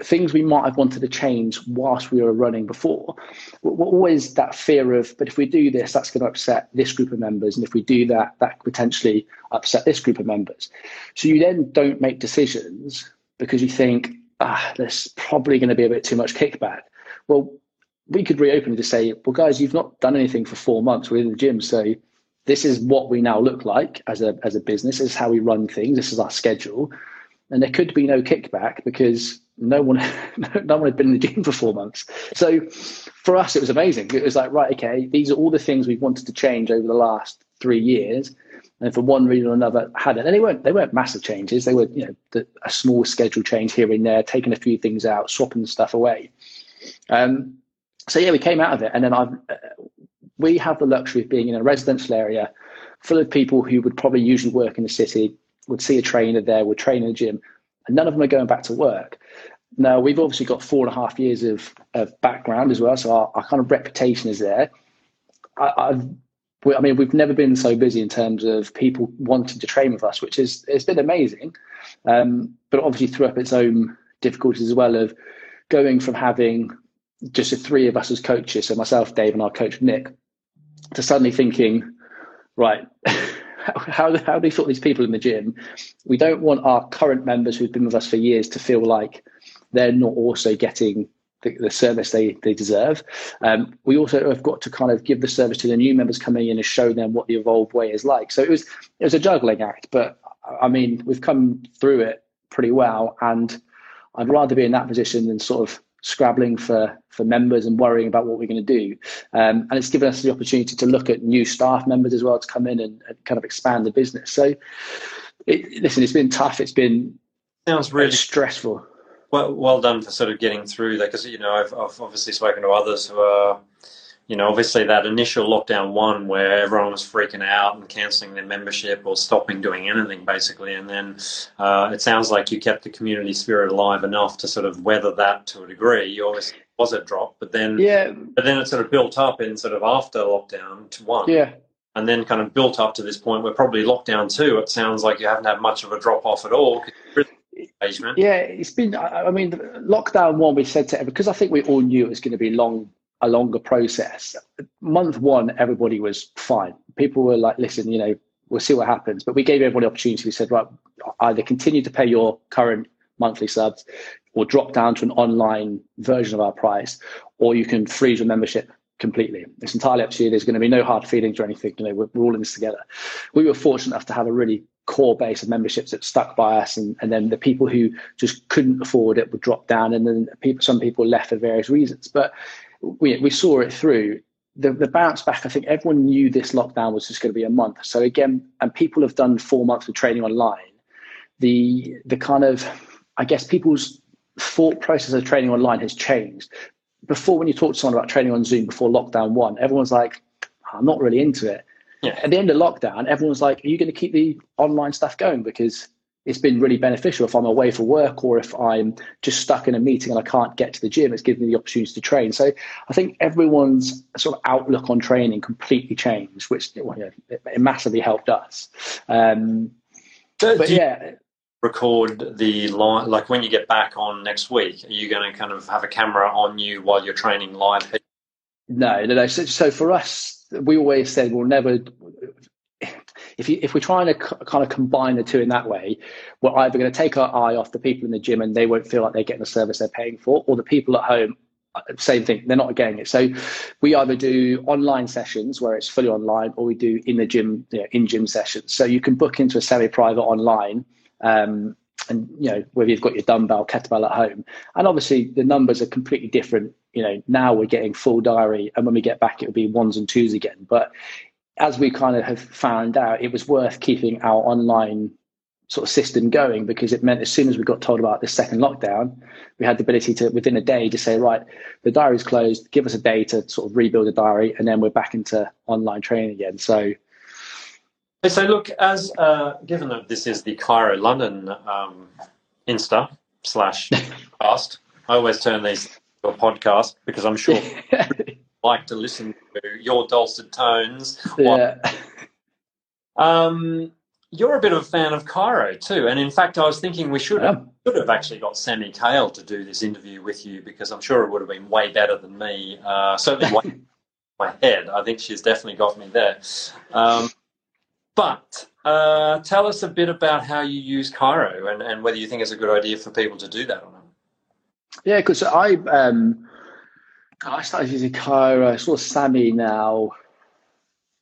things we might have wanted to change whilst we were running before. Were always that fear of but if we do this that's going to upset this group of members and if we do that that could potentially upset this group of members. So you then don't make decisions because you think ah there's probably going to be a bit too much kickback. Well we could reopen to say well guys you've not done anything for four months. We're in the gym so this is what we now look like as a as a business. This is how we run things. This is our schedule. And there could be no kickback because no one no one had been in the gym for four months. So for us it was amazing. It was like right okay these are all the things we've wanted to change over the last three years. And for one reason or another hadn't and they weren't they weren't massive changes. They were you know the, a small schedule change here and there taking a few things out swapping stuff away. Um, so yeah we came out of it. And then i uh, we have the luxury of being in a residential area full of people who would probably usually work in the city would see a trainer there would train in the gym. And none of them are going back to work now we've obviously got four and a half years of, of background as well, so our, our kind of reputation is there. I, I've, I mean, we've never been so busy in terms of people wanting to train with us, which is it's been amazing. Um, but obviously threw up its own difficulties as well of going from having just the three of us as coaches, so myself, Dave, and our coach Nick, to suddenly thinking, right, how how do we sort these people in the gym? We don't want our current members who've been with us for years to feel like they're not also getting the, the service they, they deserve. Um, we also have got to kind of give the service to the new members coming in and show them what the evolved way is like. So it was it was a juggling act, but I mean we've come through it pretty well, and I'd rather be in that position than sort of scrabbling for for members and worrying about what we're going to do. Um, and it's given us the opportunity to look at new staff members as well to come in and, and kind of expand the business. So, it, listen, it's been tough. It's been sounds really stressful well, well done for sort of getting through that because you know I've, I've obviously spoken to others who are you know obviously that initial lockdown one where everyone was freaking out and cancelling their membership or stopping doing anything basically and then uh, it sounds like you kept the community spirit alive enough to sort of weather that to a degree. You obviously was a drop but then yeah. but then it sort of built up in sort of after lockdown to one. Yeah. And then kind of built up to this point where probably lockdown two it sounds like you haven't had much of a drop off at all Yeah, it's been. I mean, lockdown one, we said to because I think we all knew it was going to be long, a longer process. Month one, everybody was fine. People were like, "Listen, you know, we'll see what happens." But we gave everybody opportunity. We said, "Right, either continue to pay your current monthly subs, or drop down to an online version of our price, or you can freeze your membership." completely. It's entirely up to you. There's going to be no hard feelings or anything. You know, we're, we're all in this together. We were fortunate enough to have a really core base of memberships that stuck by us and, and then the people who just couldn't afford it would drop down and then people some people left for various reasons. But we, we saw it through. The, the bounce back i think everyone knew this lockdown was just going to be a month. So again and people have done four months of training online. The the kind of i guess people's thought process of training online has changed. Before when you talk to someone about training on zoom before lockdown one everyone's like i'm not really into it yeah. At the end of lockdown, everyone's like, "Are you going to keep the online stuff going?" Because it's been really beneficial if I'm away for work or if I'm just stuck in a meeting and I can't get to the gym. It's given me the opportunity to train. So I think everyone's sort of outlook on training completely changed, which well, yeah, it, massively helped us. Um, but yeah. Record the line, like when you get back on next week, are you going to kind of have a camera on you while you're training live? No, no, no. So, so for us, we always said we'll never if you, if we're trying to c- kind of combine the two in that way, we're either going to take our eye off the people in the gym and they won't feel like they're getting the service they're paying for, or the people at home, uh, same thing, they're not getting it. So we either do online sessions where it's fully online, or we do in the gym, you know, in gym sessions. So you can book into a semi-private online. Um, and you know whether you've got your dumbbell kettlebell at home. And obviously the numbers are completely different. You know now we're getting full diary and when we get back it'll be ones and twos again. But as we kind of have found out it was worth keeping our online sort of system going because it meant as soon as we got told about the second lockdown we had the ability to within a day to say right the diary's closed. Give us a day to sort of rebuild a diary and then we're back into online training again. So So look, as uh, given that this is the Chiro London um, Insta slash cast, I always turn these to a podcast because I'm sure like to listen to your dulcet tones. Yeah. Um, you're a bit of a fan of Chiro too, and in fact, I was thinking we should have, should have actually got Sammy Kale to do this interview with you because I'm sure it would have been way better than me. Uh, certainly, my head. I think she's definitely got me there. Um, but uh, tell us a bit about how you use Chiro and, and whether you think it's a good idea for people to do that or not. Yeah, because I um, I started using Chiro. I saw Sammy now.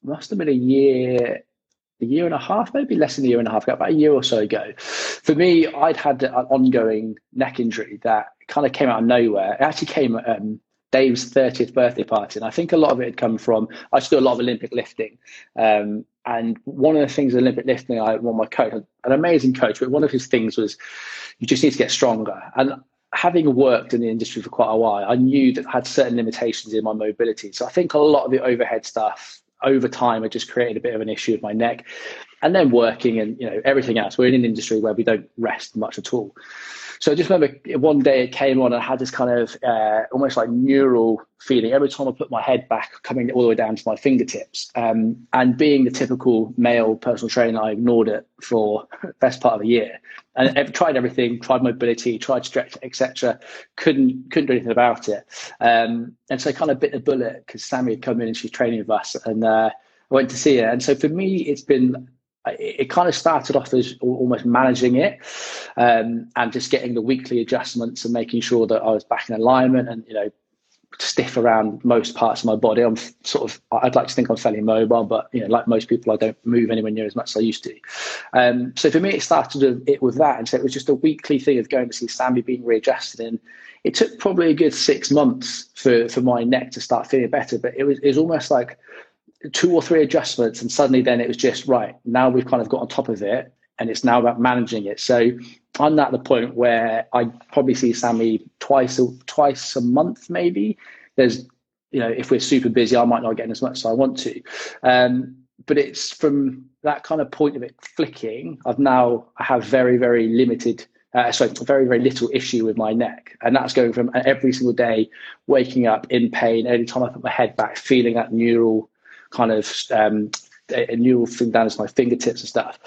Must have been a year a year and a half, maybe less than a year and a half ago, about a year or so ago. For me, I'd had an ongoing neck injury that kind of came out of nowhere. It actually came at um, Dave's 30th birthday party. And I think a lot of it had come from, I used to do a lot of Olympic lifting. Um, and one of the things Olympic lifting, I want my coach, an amazing coach, but one of his things was you just need to get stronger. And having worked in the industry for quite a while, I knew that I had certain limitations in my mobility. So I think a lot of the overhead stuff over time, had just created a bit of an issue with my neck. And then working and you know everything else. We're in an industry where we don't rest much at all. So I just remember one day it came on and I had this kind of uh, almost like neural feeling every time I put my head back, coming all the way down to my fingertips. Um, and being the typical male personal trainer, I ignored it for the best part of a year. And I've tried everything, tried mobility, tried stretch, etc. Couldn't couldn't do anything about it. Um, and so I kind of bit the bullet because Sammy had come in and she's training with us, and uh, I went to see her. And so for me, it's been it, kind of started off as almost managing it um, and just getting the weekly adjustments and making sure that I was back in alignment and you know stiff around most parts of my body. I'm sort of I'd like to think I'm fairly mobile, but you know, like most people, I don't move anywhere near as much as I used to. Um, so for me, it started it with that, and so it was just a weekly thing of going to see Sammy being readjusted, and it took probably a good six months for for my neck to start feeling better. But it was it was almost like two or three adjustments, and suddenly then it was just right. Now we've kind of got on top of it, and it's now about managing it. So I'm at the point where I probably see Sammy twice a, twice a month, maybe. There's, you know, if we're super busy, I might not get as much as I want to. Um, but it's from that kind of point of it flicking. I've now I have very very limited. Uh, sorry, very, very little issue with my neck. And that's going from every single day waking up in pain, every time I put my head back, feeling that neural kind of um, a neural thing down to my fingertips and stuff.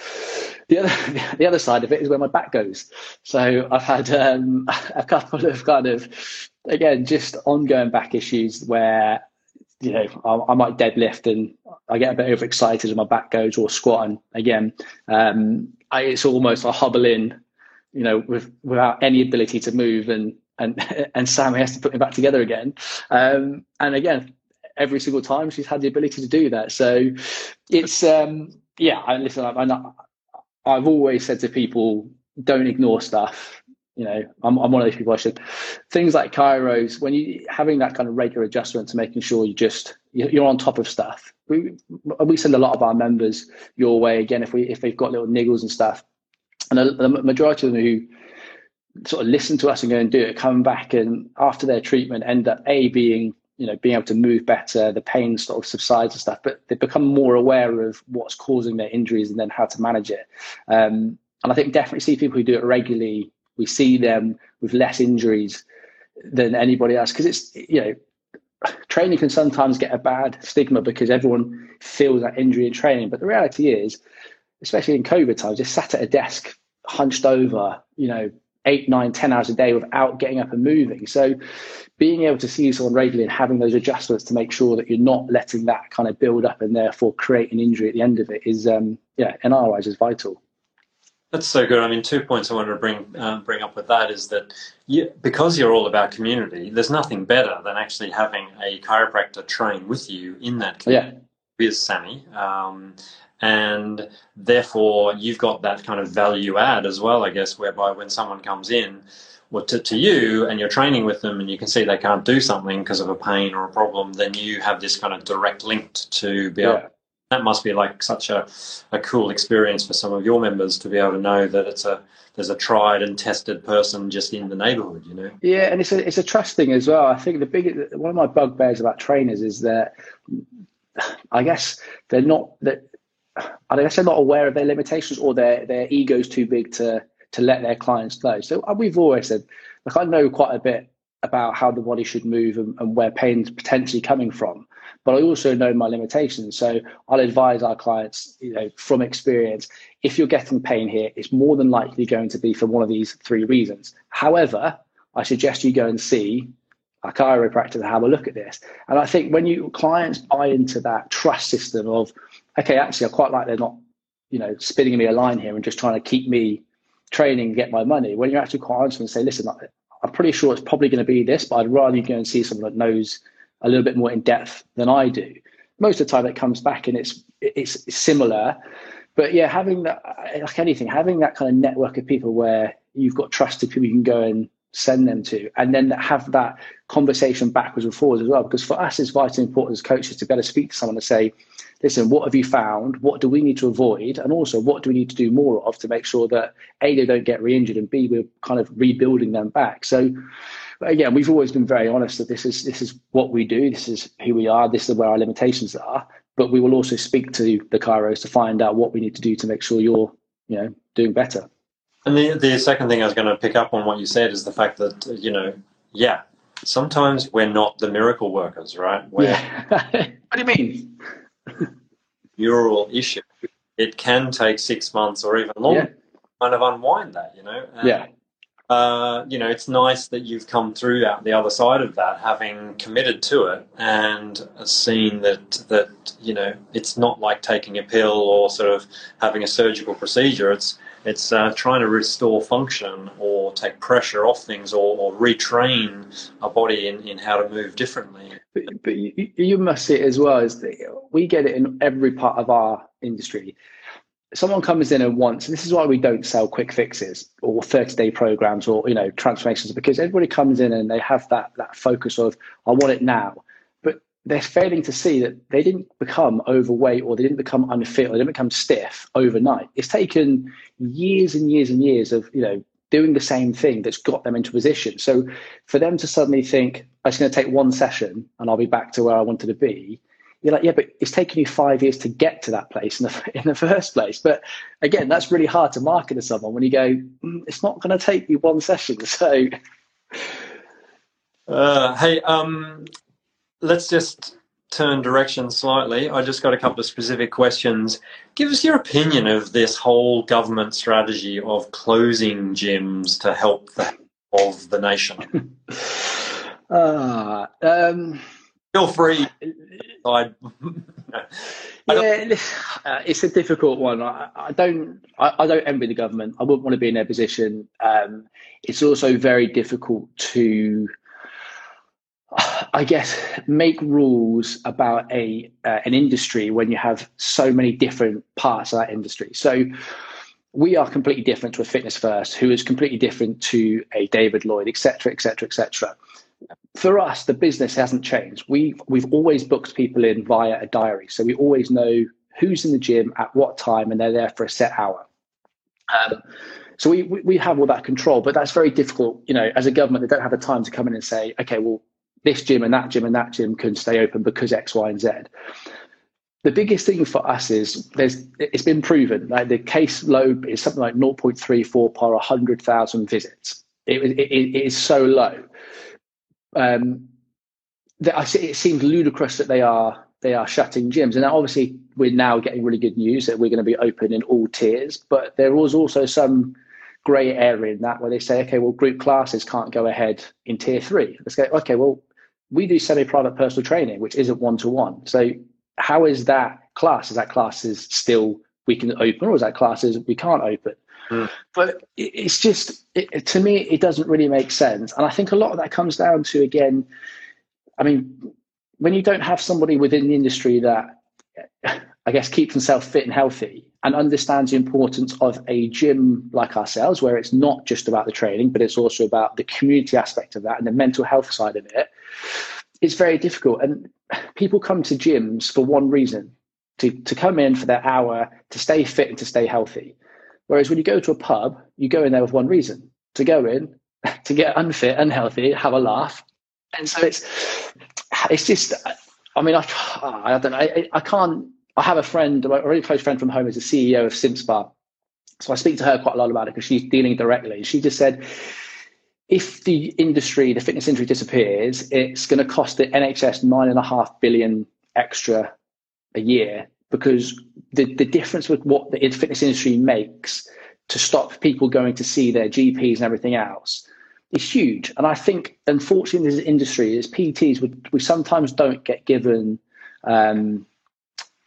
The other, the other side of it is where my back goes. So I've had um, a couple of kind of, again, just ongoing back issues where, you know, I, I might deadlift and I get a bit overexcited and my back goes or squat. And again, um, I, it's almost I hobble in, you know, with, without any ability to move and, and, and Sam has to put me back together again. Um, and again, every single time she's had the ability to do that. So it's um, yeah. I listen. I, I, I've always said to people, don't ignore stuff. You know, I'm, I'm one of those people. I should things like Chiros when you having that kind of regular adjustment to making sure you just you're on top of stuff. We we send a lot of our members your way again if we if they've got little niggles and stuff, and the majority of them who sort of listen to us and go and do it, come back and after their treatment end up a being you know being able to move better the pain sort of subsides and stuff but they become more aware of what's causing their injuries and then how to manage it um, and i think definitely see people who do it regularly we see them with less injuries than anybody else because it's you know training can sometimes get a bad stigma because everyone feels that injury in training but the reality is especially in covid times just sat at a desk hunched over you know eight, nine, ten hours a day without getting up and moving. So being able to see someone regularly and having those adjustments to make sure that you're not letting that kind of build up and therefore create an injury at the end of it is, um, yeah, in our eyes, is vital. That's so good. I mean, two points I wanted to bring um, bring up with that is that you, because you're all about community, there's nothing better than actually having a chiropractor train with you in that community yeah. with Sammy. Um, and therefore you've got that kind of value add as well, I guess, whereby when someone comes in well, to, to you and you're training with them and you can see they can't do something because of a pain or a problem, then you have this kind of direct link to be able. That must be like such a, a cool experience for some of your members to be able to know that it's a there's a tried and tested person just in the neighbourhood, you know. Yeah, and it's a it's a trust thing as well. I think the big one of my bugbears about trainers is that I guess they're not that I guess they're not aware of their limitations or their their ego's too big to to let their clients know. So uh, we've always said, like I know quite a bit about how the body should move and, and where pain's potentially coming from, but I also know my limitations. So I'll advise our clients, you know, from experience, if you're getting pain here, it's more than likely going to be for one of these three reasons. However, I suggest you go and see a chiropractor to have a look at this. And I think when you clients buy into that trust system of, okay, actually, I quite like they're not, you know, spinning me a line here and just trying to keep me training get my money. When you're actually quite honest and say, listen, I'm pretty sure it's probably going to be this, but I'd rather you go and see someone that knows a little bit more in depth than I do. Most of the time, it comes back and it's it's similar. But yeah, having that, like anything, having that kind of network of people where you've got trusted people you can go and send them to, and then have that conversation backwards and forwards as well. Because for us, it's vitally important as coaches to better speak to someone and say, listen, what have you found? What do we need to avoid? And also, what do we need to do more of to make sure that A, they don't get re injured, and B, we're kind of rebuilding them back. So, again, we've always been very honest that this is this is what we do, this is who we are, this is where our limitations are. But we will also speak to the chiros to find out what we need to do to make sure you're, you know, doing better. And the, the second thing I was going to pick up on what you said is the fact that, you know, yeah, sometimes we're not the miracle workers, right? We're, yeah. what do you mean? neural issue. It can take six months or even longer yeah. kind of unwind that, you know? And, yeah. Uh, you know, it's nice that you've come through out the other side of that, having committed to it and seen that that you know it's not like taking a pill or sort of having a surgical procedure. It's it's uh, trying to restore function or take pressure off things or, or retrain a body in, in how to move differently. But, but you, you, must see it as well as we get it in every part of our industry. Someone comes in and wants, and this is why we don't sell quick fixes or 30 day programs or, you know, transformations because everybody comes in and they have that, that focus of, I want it now they're failing to see that they didn't become overweight or they didn't become unfit or they didn't become stiff overnight. It's taken years and years and years of, you know, doing the same thing that's got them into position. So for them to suddenly think, I'm just going to take one session and I'll be back to where I wanted to be, you're like, yeah, but it's taken you five years to get to that place in the, in the first place. But again, that's really hard to market to someone when you go, mm, it's not going to take you one session. So, uh, hey, um, let's just turn direction slightly. I just got a couple of specific questions. Give us your opinion of this whole government strategy of closing gyms to help the of the nation. uh, um, Feel free. I, yeah, uh, it's a difficult one. I, I don't. I, I, don't envy the government. I wouldn't want to be in their position. Um, it's also very difficult to I guess make rules about a uh, an industry when you have so many different parts of that industry. So we are completely different to a fitness first, who is completely different to a David Lloyd, etc., etc., etc. For us, the business hasn't changed. We we've always booked people in via a diary, so we always know who's in the gym at what time, and they're there for a set hour. Um, so we, we have all that control, but that's very difficult. You know, as a government, they don't have the time to come in and say, okay, well, this gym and that gym and that gym can stay open because X, Y, and Z. The biggest thing for us is there's it's been proven like the case load is something like 0.34 per 100,000 visits. It, it, it is so low. Um, that it seems ludicrous that they are they are shutting gyms, and obviously we're now getting really good news that we're going to be open in all tiers. But there was also some grey area in that where they say, okay, well, group classes can't go ahead in tier three. Let's go, okay, well, we do semi-private personal training, which isn't one-to-one. So how is that class? Is that classes still we can open, or is that classes we can't open? Mm. But it's just it, to me, it doesn't really make sense, and I think a lot of that comes down to again. I mean, when you don't have somebody within the industry that I guess keeps themselves fit and healthy and understands the importance of a gym like ourselves, where it's not just about the training, but it's also about the community aspect of that and the mental health side of it it's very difficult. And people come to gyms for one reason to, to come in for their hour, to stay fit and to stay healthy. Whereas when you go to a pub, you go in there with one reason to go in, to get unfit, unhealthy, have a laugh. And so it's, it's just, I mean, I, I don't know, I, I can't, I have a friend, a really close friend from home, is the CEO of CIMSPA. So I speak to her quite a lot about it because she's dealing directly. She just said, if the industry, the fitness industry disappears, it's going to cost the NHS nine and a half billion extra a year because the, the difference with what the fitness industry makes to stop people going to see their GPs and everything else is huge. And I think, unfortunately, in this industry, as PTs, we, we sometimes don't get given, um,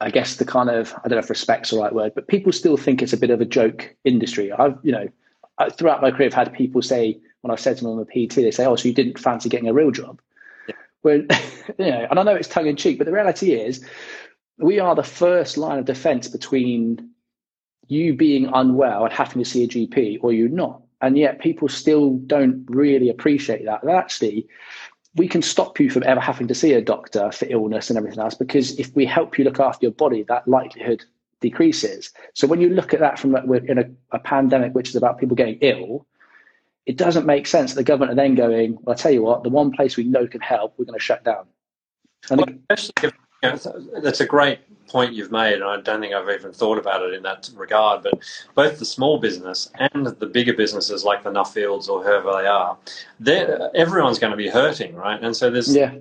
I guess, the kind of, I don't know if respect's the right word, but people still think it's a bit of a joke industry. I've, you know, throughout my career, I've had people say, when I've said to them I'm a PT, they say, oh, so you didn't fancy getting a real job? Yeah. You know, and I know it's tongue in cheek, but the reality is, we are the first line of defense between you being unwell and having to see a GP or you not. And yet people still don't really appreciate that. And actually, we can stop you from ever having to see a doctor for illness and everything else because if we help you look after your body, that likelihood decreases. So when you look at that from we're in a, a pandemic which is about people getting ill, it doesn't make sense that the government are then going, well, I tell you what, the one place we know can help, we're going to shut down. And well, especially if that's a great point you've made, and I don't think I've even thought about it in that regard. But both the small business and the bigger businesses, like the Nuffields or whoever they are, everyone's going to be hurting, right? And so there's yeah.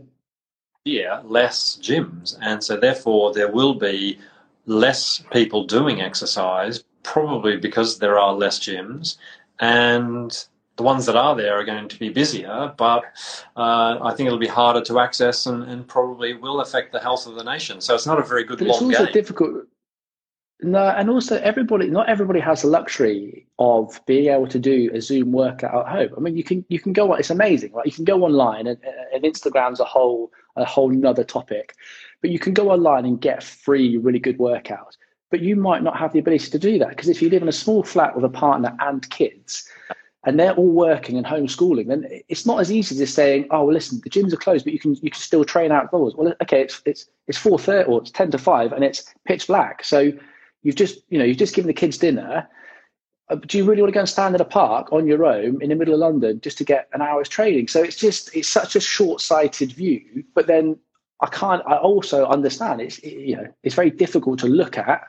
yeah, less gyms, and so therefore there will be less people doing exercise, probably because there are less gyms, and the ones that are there are going to be busier, but uh, I think it'll be harder to access and, and, probably will affect the health of the nation. So it's not a very good but long it's also game. difficult. No, and also everybody, not everybody has the luxury of being able to do a Zoom workout at home. I mean, you can you can go on; it's amazing. Like you can go online, and, and Instagram's a whole a whole nother topic. But you can go online and get free, really good workouts. But you might not have the ability to do that because if you live in a small flat with a partner and kids, and they're all working and homeschooling, then it's not as easy as just saying, "Oh, well, listen, the gyms are closed, but you can you can still train outdoors." Well, okay, it's it's it's four thirty or it's ten to five, and it's pitch black. So you've just you know you've just given the kids dinner. Uh, do you really want to go and stand in a park on your own in the middle of London just to get an hour's training? So it's just it's such a short-sighted view. But then I can't. I also understand it's you know it's very difficult to look at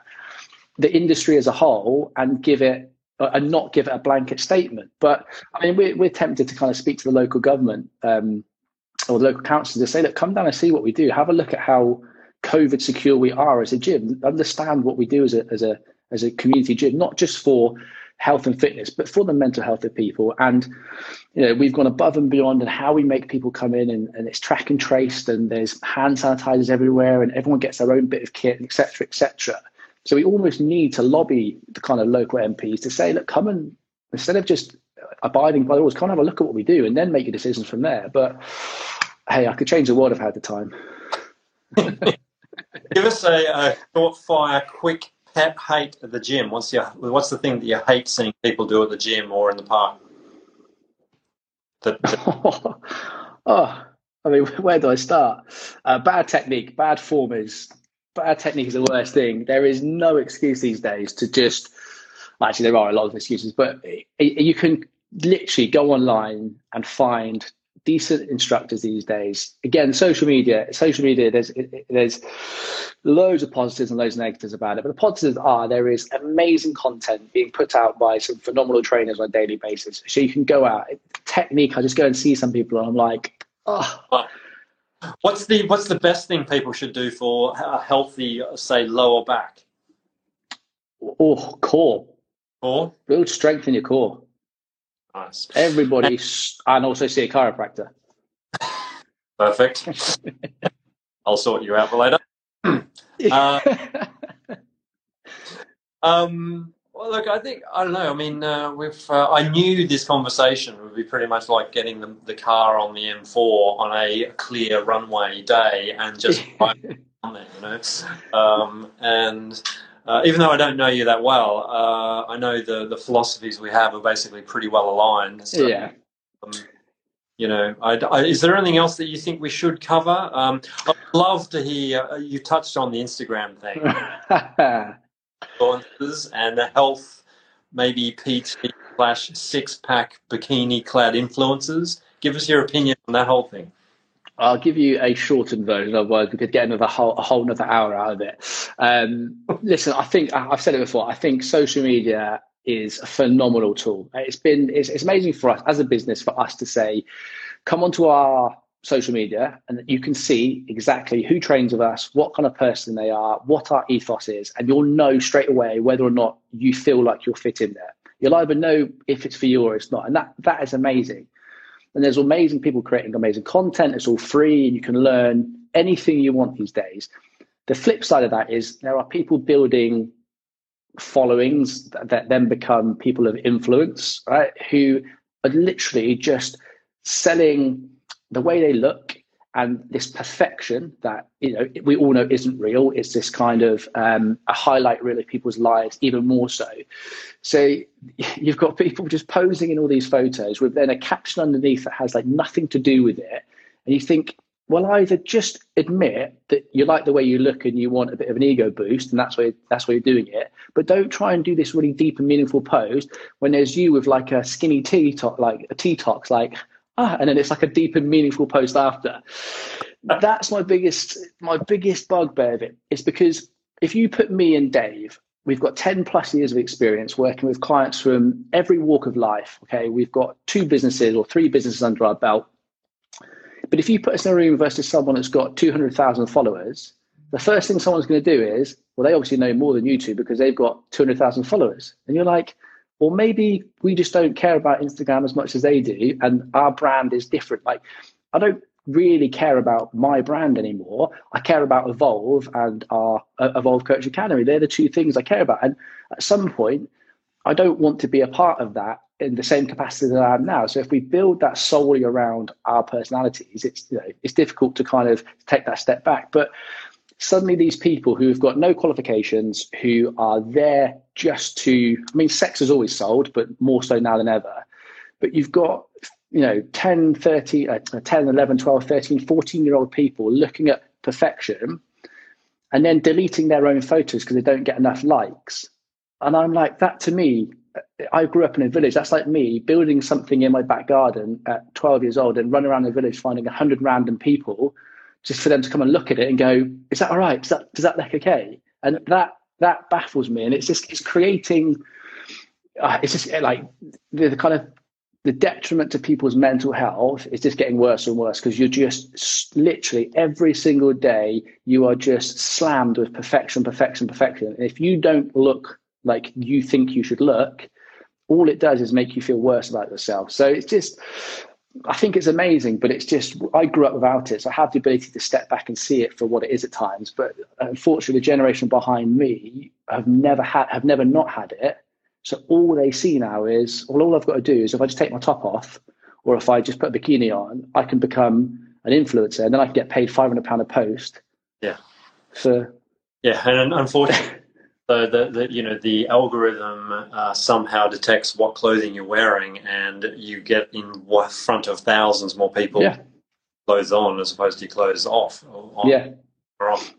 the industry as a whole and give it and not give it a blanket statement. But I mean, we're, we're tempted to kind of speak to the local government um, or the local council to say, look, come down and see what we do. Have a look at how COVID secure we are as a gym. Understand what we do as a as a as a community gym, not just for health and fitness, but for the mental health of people. And you know, we've gone above and beyond and how we make people come in, and, and it's track and traced, and there's hand sanitizers everywhere, and everyone gets their own bit of kit, etc., etc. So we almost need to lobby the kind of local MPs to say, look, come and instead of just abiding by the rules, come and have a look at what we do and then make your decisions from there. But hey, I could change the world if I had the time. Give us a, a thought fire, quick pet hate at the gym. What's your what's the thing that you hate seeing people do at the gym or in the park? That, that... oh, I mean, where do I start? Uh, bad technique, bad form is bad technique is the worst thing. There is no excuse these days to just. Actually, there are a lot of excuses, but you can literally go online and find decent instructors these days. Again, social media, social media, there's there's loads of positives and loads of negatives about it. But the positives are there is amazing content being put out by some phenomenal trainers on a daily basis. So you can go out. Technique, I just go and see some people and I'm like, oh, What's the what's the best thing people should do for a healthy, say, lower back? Oh, core. Core. Build strength in your core. Nice. Everybody, and also see a chiropractor. Perfect. I'll sort you out for later. Uh, um, well, look, I think I don't know. I mean, uh, we've. Uh, I knew this conversation would be pretty much like getting the, the car on the M4 on a clear runway day and just on there, you know. Um, and uh, even though I don't know you that well, uh, I know the the philosophies we have are basically pretty well aligned. So, yeah. Um, you know, I, I, is there anything else that you think we should cover? Um, I'd love to hear. Uh, you touched on the Instagram thing. influencers and the health, maybe PT slash six pack bikini clad influencers. Give us your opinion on that whole thing. I'll give you a shortened version. Otherwise, we could get another whole, a whole another hour out of it. Um, listen, I think I've said it before. I think social media is a phenomenal tool. It's been it's, it's amazing for us as a business for us to say, come onto our social media and you can see exactly who trains with us, what kind of person they are, what our ethos is, and you'll know straight away whether or not you feel like you'll fit in there. You'll either know if it's for you or it's not, and that that is amazing. And there's amazing people creating amazing content. It's all free, and you can learn anything you want these days. The flip side of that is there are people building followings that, that then become people of influence, right? Who are literally just selling the way they look and this perfection that you know we all know isn't real. It's this kind of um, a highlight reel of people's lives even more so. So you've got people just posing in all these photos with then a caption underneath that has like nothing to do with it. And you think well either just admit that you like the way you look and you want a bit of an ego boost and that's why that's why you're doing it but don't try and do this really deep and meaningful pose when there's you with like a skinny talk like a tea talks like ah, and then it's like a deep and meaningful post after. That's my biggest my biggest bugbear of it. It's because if you put me and Dave, we've got 10 plus years of experience working with clients from every walk of life. Okay, we've got two businesses or three businesses under our belt. But if you put us in a room versus someone that's got 200,000 followers, the first thing someone's going to do is, well, they obviously know more than you two because they've got 200,000 followers. And you're like, or maybe we just don't care about Instagram as much as they do, and our brand is different. Like, I don't really care about my brand anymore. I care about Evolve and our uh, Evolve Coach Academy. They're the two things I care about. And at some point, I don't want to be a part of that in the same capacity that I am now. So if we build that solely around our personalities, it's you know it's difficult to kind of take that step back. But suddenly these people who've got no qualifications, who are there just to, I mean, sex is always sold, but more so now than ever. But you've got, you know, 10, 30, uh, 10, 11, 12, 13, 14 year old people looking at perfection and then deleting their own photos because they don't get enough likes. And I'm like, that to me, I grew up in a village. That's like me building something in my back garden at 12 years old and running around the village finding 100 random people just for them to come and look at it and go, "Is that all right? Does that does that look okay?" And that that baffles me, and it's just it's creating. Uh, it's just like the, the kind of the detriment to people's mental health is just getting worse and worse because you're just literally every single day you are just slammed with perfection, perfection, perfection. And if you don't look like you think you should look, all it does is make you feel worse about yourself. So it's just I think it's amazing, but it's just I grew up without it, so I have the ability to step back and see it for what it is at times. But unfortunately, the generation behind me have never had, have never not had it. So all they see now is, well, all I've got to do is if I just take my top off, or if I just put a bikini on, I can become an influencer, and then I can get paid five hundred pound a post. Yeah. For yeah, and unfortunately. So the, the you know the algorithm uh, somehow detects what clothing you're wearing, and you get in front of thousands more people yeah. clothes on as opposed to clothes off. On, yeah. Or off.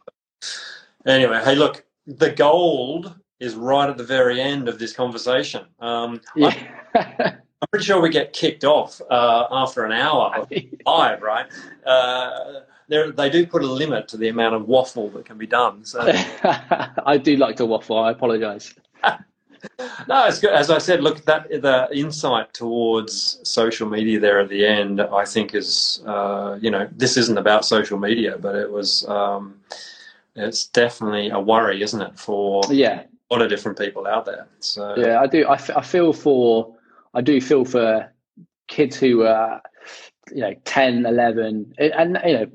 Anyway, hey, look, the gold is right at the very end of this conversation. Um, yeah. I, I'm pretty sure we get kicked off uh, after an hour live, right? Uh, they do put a limit to the amount of waffle that can be done. So I do like to waffle. I apologise. no, it's good. As I said, look, that the insight towards social media there at the end, I think is, uh, you know, this isn't about social media, but it was, um, it's definitely a worry, isn't it, for yeah a lot of different people out there. So yeah, I do. I, f- I feel for, I do feel for kids who are you know 10 11 eh, and you know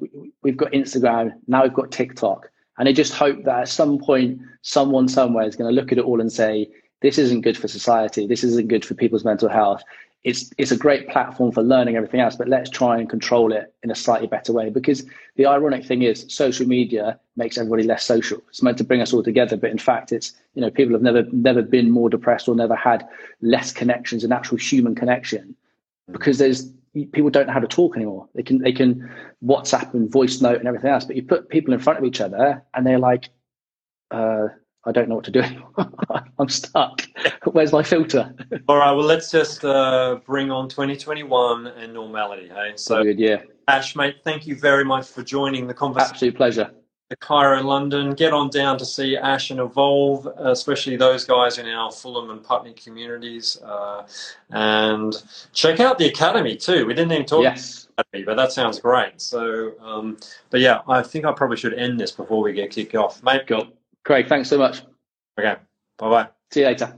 we've got instagram now we've got tiktok. And i just hope that at some point someone somewhere is going to look at it all and say this isn't good for society. This isn't good for people's mental health. It's it's a great platform for learning everything else but let's try and control it in a slightly better way. Because the ironic thing is social media makes everybody less social. It's meant to bring us all together but in fact it's you know people have never never been more depressed or never had less connections an actual human connection. Because there's people don't know how to talk anymore. They can they can WhatsApp and voice note and everything else, but you put people in front of each other and they're like, uh, I don't know what to do anymore. I'm stuck. Where's my filter? All right, well, let's just uh, bring on 2021 and normality. Hey, so good, yeah. Ash, mate, thank you very much for joining the conversation. Absolute pleasure. The Chiro, London. Get on down to see Ash and Evolve, especially those guys in our Fulham and Putney communities, uh, and check out the academy too. We didn't even talk. Yes. Academy, but that sounds great. So, um, but yeah, I think I probably should end this before we get kicked off, mate. Cool. Craig, thanks so much. Okay. Bye bye. See you later.